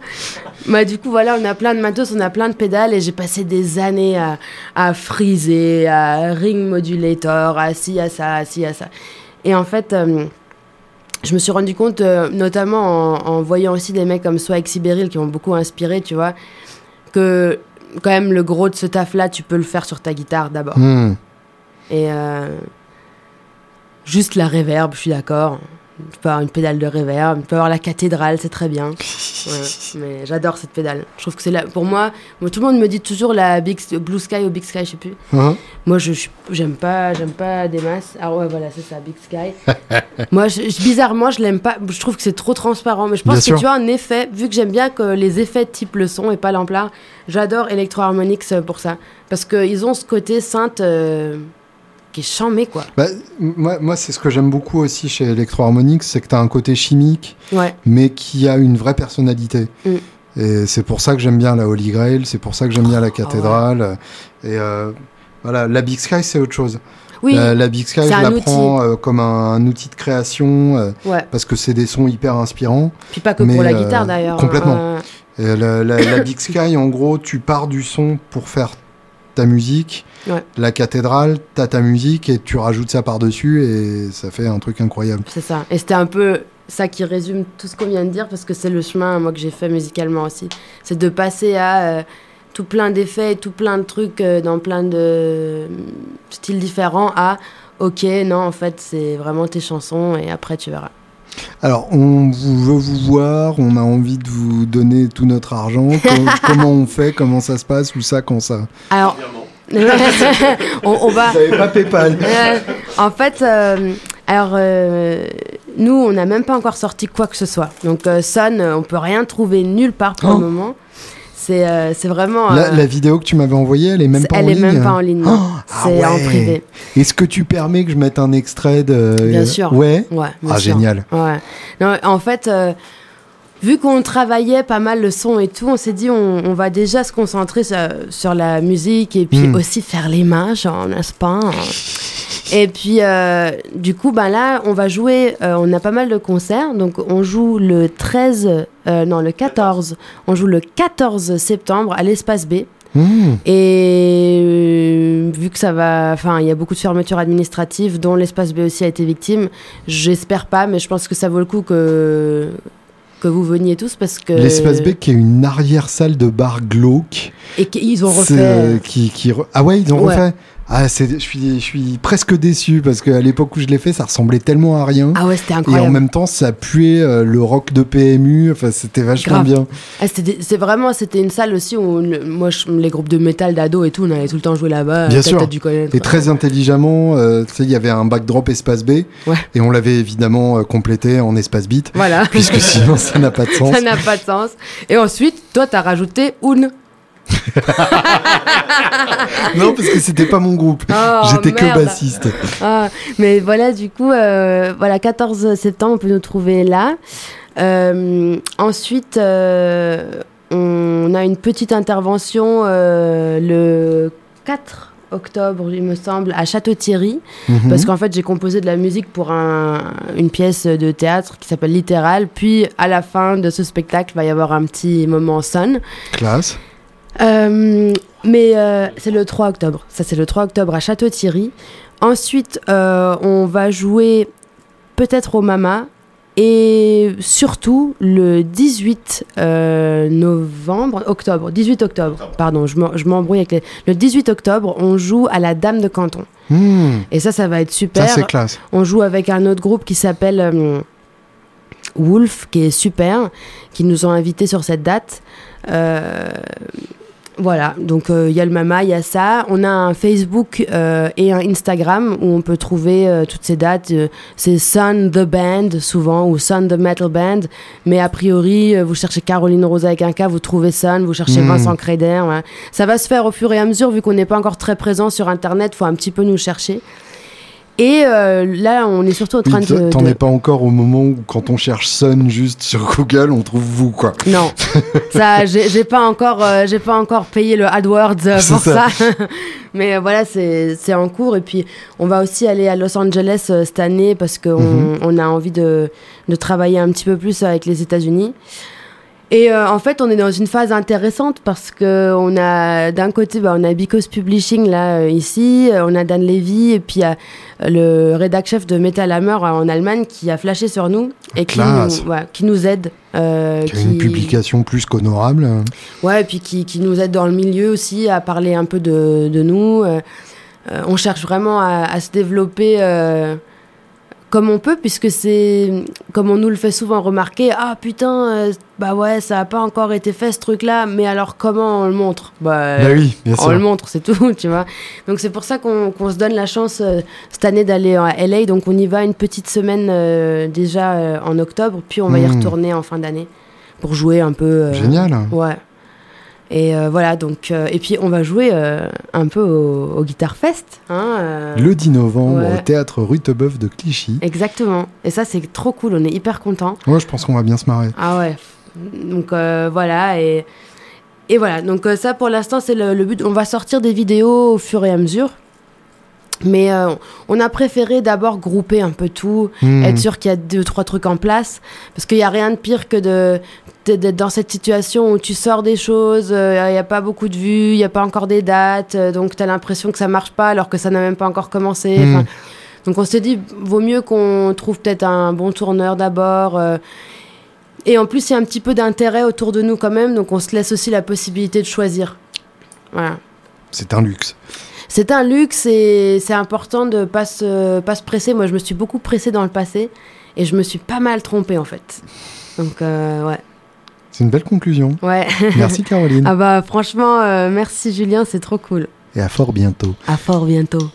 Bah, du coup, voilà, on a plein de matos, on a plein de pédales et j'ai passé des années à, à friser, à ring modulator, à ci, à ça, à ci, à ça. Et en fait, euh, je me suis rendu compte, euh, notamment en, voyant aussi des mecs comme Swag Sibéril qui ont beaucoup inspiré, tu vois, que quand même le gros de ce taf-là, tu peux le faire sur ta guitare d'abord. Hmm. Et euh, juste la reverb, je suis d'accord. Tu peux avoir une pédale de reverb, tu peux avoir la cathédrale, c'est très bien. mais j'adore cette pédale. Je trouve que c'est là. Pour moi, tout le monde me dit toujours la Big, Blue Sky ou Big Sky, je sais plus. Uh-huh. Moi, je j'aime pas, j'aime pas des masses. Ah ouais, voilà, c'est ça, Big Sky. moi, je, bizarrement, je l'aime pas. Je trouve que c'est trop transparent. Mais je pense que tu as un effet, vu que j'aime bien que les effets type le son et pas l'ampleur, j'adore Electro Harmonix pour ça. Parce qu'ils ont ce côté synth. Euh, qui est chambé, quoi. Bah, moi, moi c'est ce que j'aime beaucoup aussi chez Electro Harmonix, c'est que tu as un côté chimique, mais qui a une vraie personnalité. Mm. Et c'est pour ça que j'aime bien la Holy Grail, c'est pour ça que j'aime bien la ah cathédrale. Et euh, voilà, la Big Sky, c'est autre chose. Oui. la Big Sky, je la prends comme un, outil de création parce que c'est des sons hyper inspirants. Puis pas que pour la guitare d'ailleurs. Complètement. La, la, Big Sky, en gros, tu pars du son pour faire ta musique. La cathédrale, t'as ta musique et tu rajoutes ça par-dessus et ça fait un truc incroyable. C'est ça. Et c'était un peu ça qui résume tout ce qu'on vient de dire parce que c'est le chemin moi que j'ai fait musicalement aussi. C'est de passer à euh, tout plein d'effets, tout plein de trucs euh, dans plein de styles différents à ok non en fait c'est vraiment tes chansons et après tu verras. Alors, on veut vous voir, on a envie de vous donner tout notre argent. comment on fait Comment ça se passe Où ça Quand ça Alors, on, va. Vous n'avez pas PayPal. en fait, euh, alors nous, on n'a même pas encore sorti quoi que ce soit. Donc, euh, Son, on peut rien trouver nulle part pour le oh. moment. C'est euh, vraiment. La, euh, vidéo que tu m'avais envoyée, elle est même pas en ligne. Elle est même pas en ligne. Oh, c'est ah en privé. Est-ce que tu permets que je mette un extrait de. Bien sûr. Ouais. ouais ah, génial. Ouais. Non, en fait. Vu qu'on travaillait pas mal le son et tout, on s'est dit on, va déjà se concentrer sur, la musique et puis hmm. aussi faire les mains, genre, n'est-ce pas et puis, euh, du coup, ben là, on va jouer, euh, on a pas mal de concerts. Donc, on joue le 13, euh, non, le 14. On joue le 14 septembre à l'Espace B. Mmh. Et vu que ça va, enfin, il y a beaucoup de fermetures administratives, dont l'espace B aussi a été victime. J'espère pas, mais je pense que ça vaut le coup que que vous veniez tous parce que l'espace B qui est une arrière salle de bar glauque et qu'ils ont refait. Qui, qui, ah ouais, ils ont refait. Ah, je suis, je suis presque déçu parce qu'à l'époque où je l'ai fait, ça ressemblait tellement à rien. Ah ouais, c'était incroyable. Et en même temps, ça puait euh, le rock de PMU. Enfin, c'était vachement bien. Ah, c'est vraiment, c'était une salle aussi où moi, les groupes de métal d'ado et tout, on allait tout le temps jouer là-bas. Bien sûr. et très intelligemment, euh, tu sais, il y avait un backdrop espace B. Et on l'avait évidemment euh, complété en espace beat. Voilà. Puisque sinon, ça n'a pas de sens. ça n'a pas de sens. Et ensuite, toi, t'as rajouté Un. non, parce que c'était pas mon groupe. Oh, J'étais que bassiste. Ah, mais voilà, du coup, euh, voilà, 14 septembre, on peut nous trouver là. Euh, ensuite, euh, on a une petite intervention le 4 octobre, il me semble, à Château-Thierry. Mhm. Parce qu'en fait, j'ai composé de la musique pour une pièce de théâtre qui s'appelle Littéral. Puis, à la fin de ce spectacle, il va y avoir un petit moment son. Classe. Euh, mais euh, c'est le 3 octobre. Ça, c'est le 3 octobre à Château-Thierry. Ensuite, euh, on va jouer peut-être au Mama. Et surtout, le 18 novembre, octobre, 18 octobre, pardon, je m'embrouille avec les... Le 18 octobre, on joue à la Dame de Canton. Hmm. Et ça, ça va être super. Ça, c'est classe. On joue avec un autre groupe qui s'appelle Wolf, qui est super, qui nous ont invités sur cette date. Voilà, donc euh, il y a le Mama, il y a ça. On a un Facebook euh, et un Instagram où on peut trouver euh, toutes ces dates. c'est Sun the Band souvent ou Sun the Metal Band. Mais a priori, vous cherchez Caroline Rosa avec un K, vous trouvez Sun, vous cherchez hmm. Vincent Créder. Ça va se faire au fur et à mesure vu qu'on n'est pas encore très présent sur Internet, faut un petit peu nous chercher. Et euh, là, on est surtout en train de. T'en es pas encore au moment où, quand on cherche Sun juste sur Google, on trouve vous, quoi. Non, ça, j'ai pas encore, euh, j'ai pas encore payé le AdWords euh, pour ça. Mais voilà, c'est en cours. Et puis, on va aussi aller à Los Angeles cette année parce qu'on mhm. on a envie de, de travailler un petit peu plus avec les États-Unis. Et euh, en fait, on est dans une phase intéressante parce que on a d'un côté, bah, on a Because Publishing là euh, ici, euh, on a Dan Levy et puis y a le rédac chef de Metal Hammer en Allemagne qui a flashé sur nous et qui nous, qui nous, aide. qui a une publication plus qu'honorable. Ouais, et puis qui, qui, nous aide dans le milieu aussi à parler un peu de, de nous. on cherche vraiment à, à se développer comme on peut, puisque c'est, comme on nous le fait souvent remarquer, ah putain, euh, bah ouais, ça n'a pas encore été fait ce truc-là, mais alors comment on le montre? Bah, bah oui, bien on le montre, c'est tout, tu vois. Donc c'est pour ça qu'on se donne la chance euh, cette année d'aller à LA, donc on y va une petite semaine euh, déjà en octobre, puis on va y hmm. retourner en fin d'année pour jouer un peu. Génial. Ouais. Et euh, voilà, donc, euh, et puis on va jouer euh, un peu au, au Guitar Fest. Hein, le 10 novembre au théâtre Rutebeuf de Clichy. Exactement. Et ça, c'est trop cool, on est hyper contents. Ouais, je pense qu'on va bien se marrer. Ah ouais. Donc voilà, et, et voilà. Donc ça, pour l'instant, c'est le, le, but. On va sortir des vidéos au fur et à mesure. Mais on a préféré d'abord grouper un peu tout, Hmm. être sûr qu'il y a deux, trois trucs en place. Parce qu'il n'y a rien de pire que de d'être dans cette situation où tu sors des choses, euh, il n'y a pas beaucoup de vues, il n'y a pas encore des dates, euh, donc tu as l'impression que ça marche pas alors que ça n'a même pas encore commencé. Hmm. Donc on s'est dit, vaut mieux qu'on trouve peut-être un bon tourneur d'abord. euh, et en plus, il y a un petit peu d'intérêt autour de nous quand même, donc on se laisse aussi la possibilité de choisir. Voilà. C'est un luxe. C'est un luxe et c'est important de pas se, pas se presser. Moi, je me suis beaucoup pressée dans le passé et je me suis pas mal trompée en fait. Donc, ouais. C'est une belle conclusion. Ouais. Merci Caroline. ah bah, franchement, euh, merci Julien, c'est trop cool. Et à fort bientôt. À fort bientôt.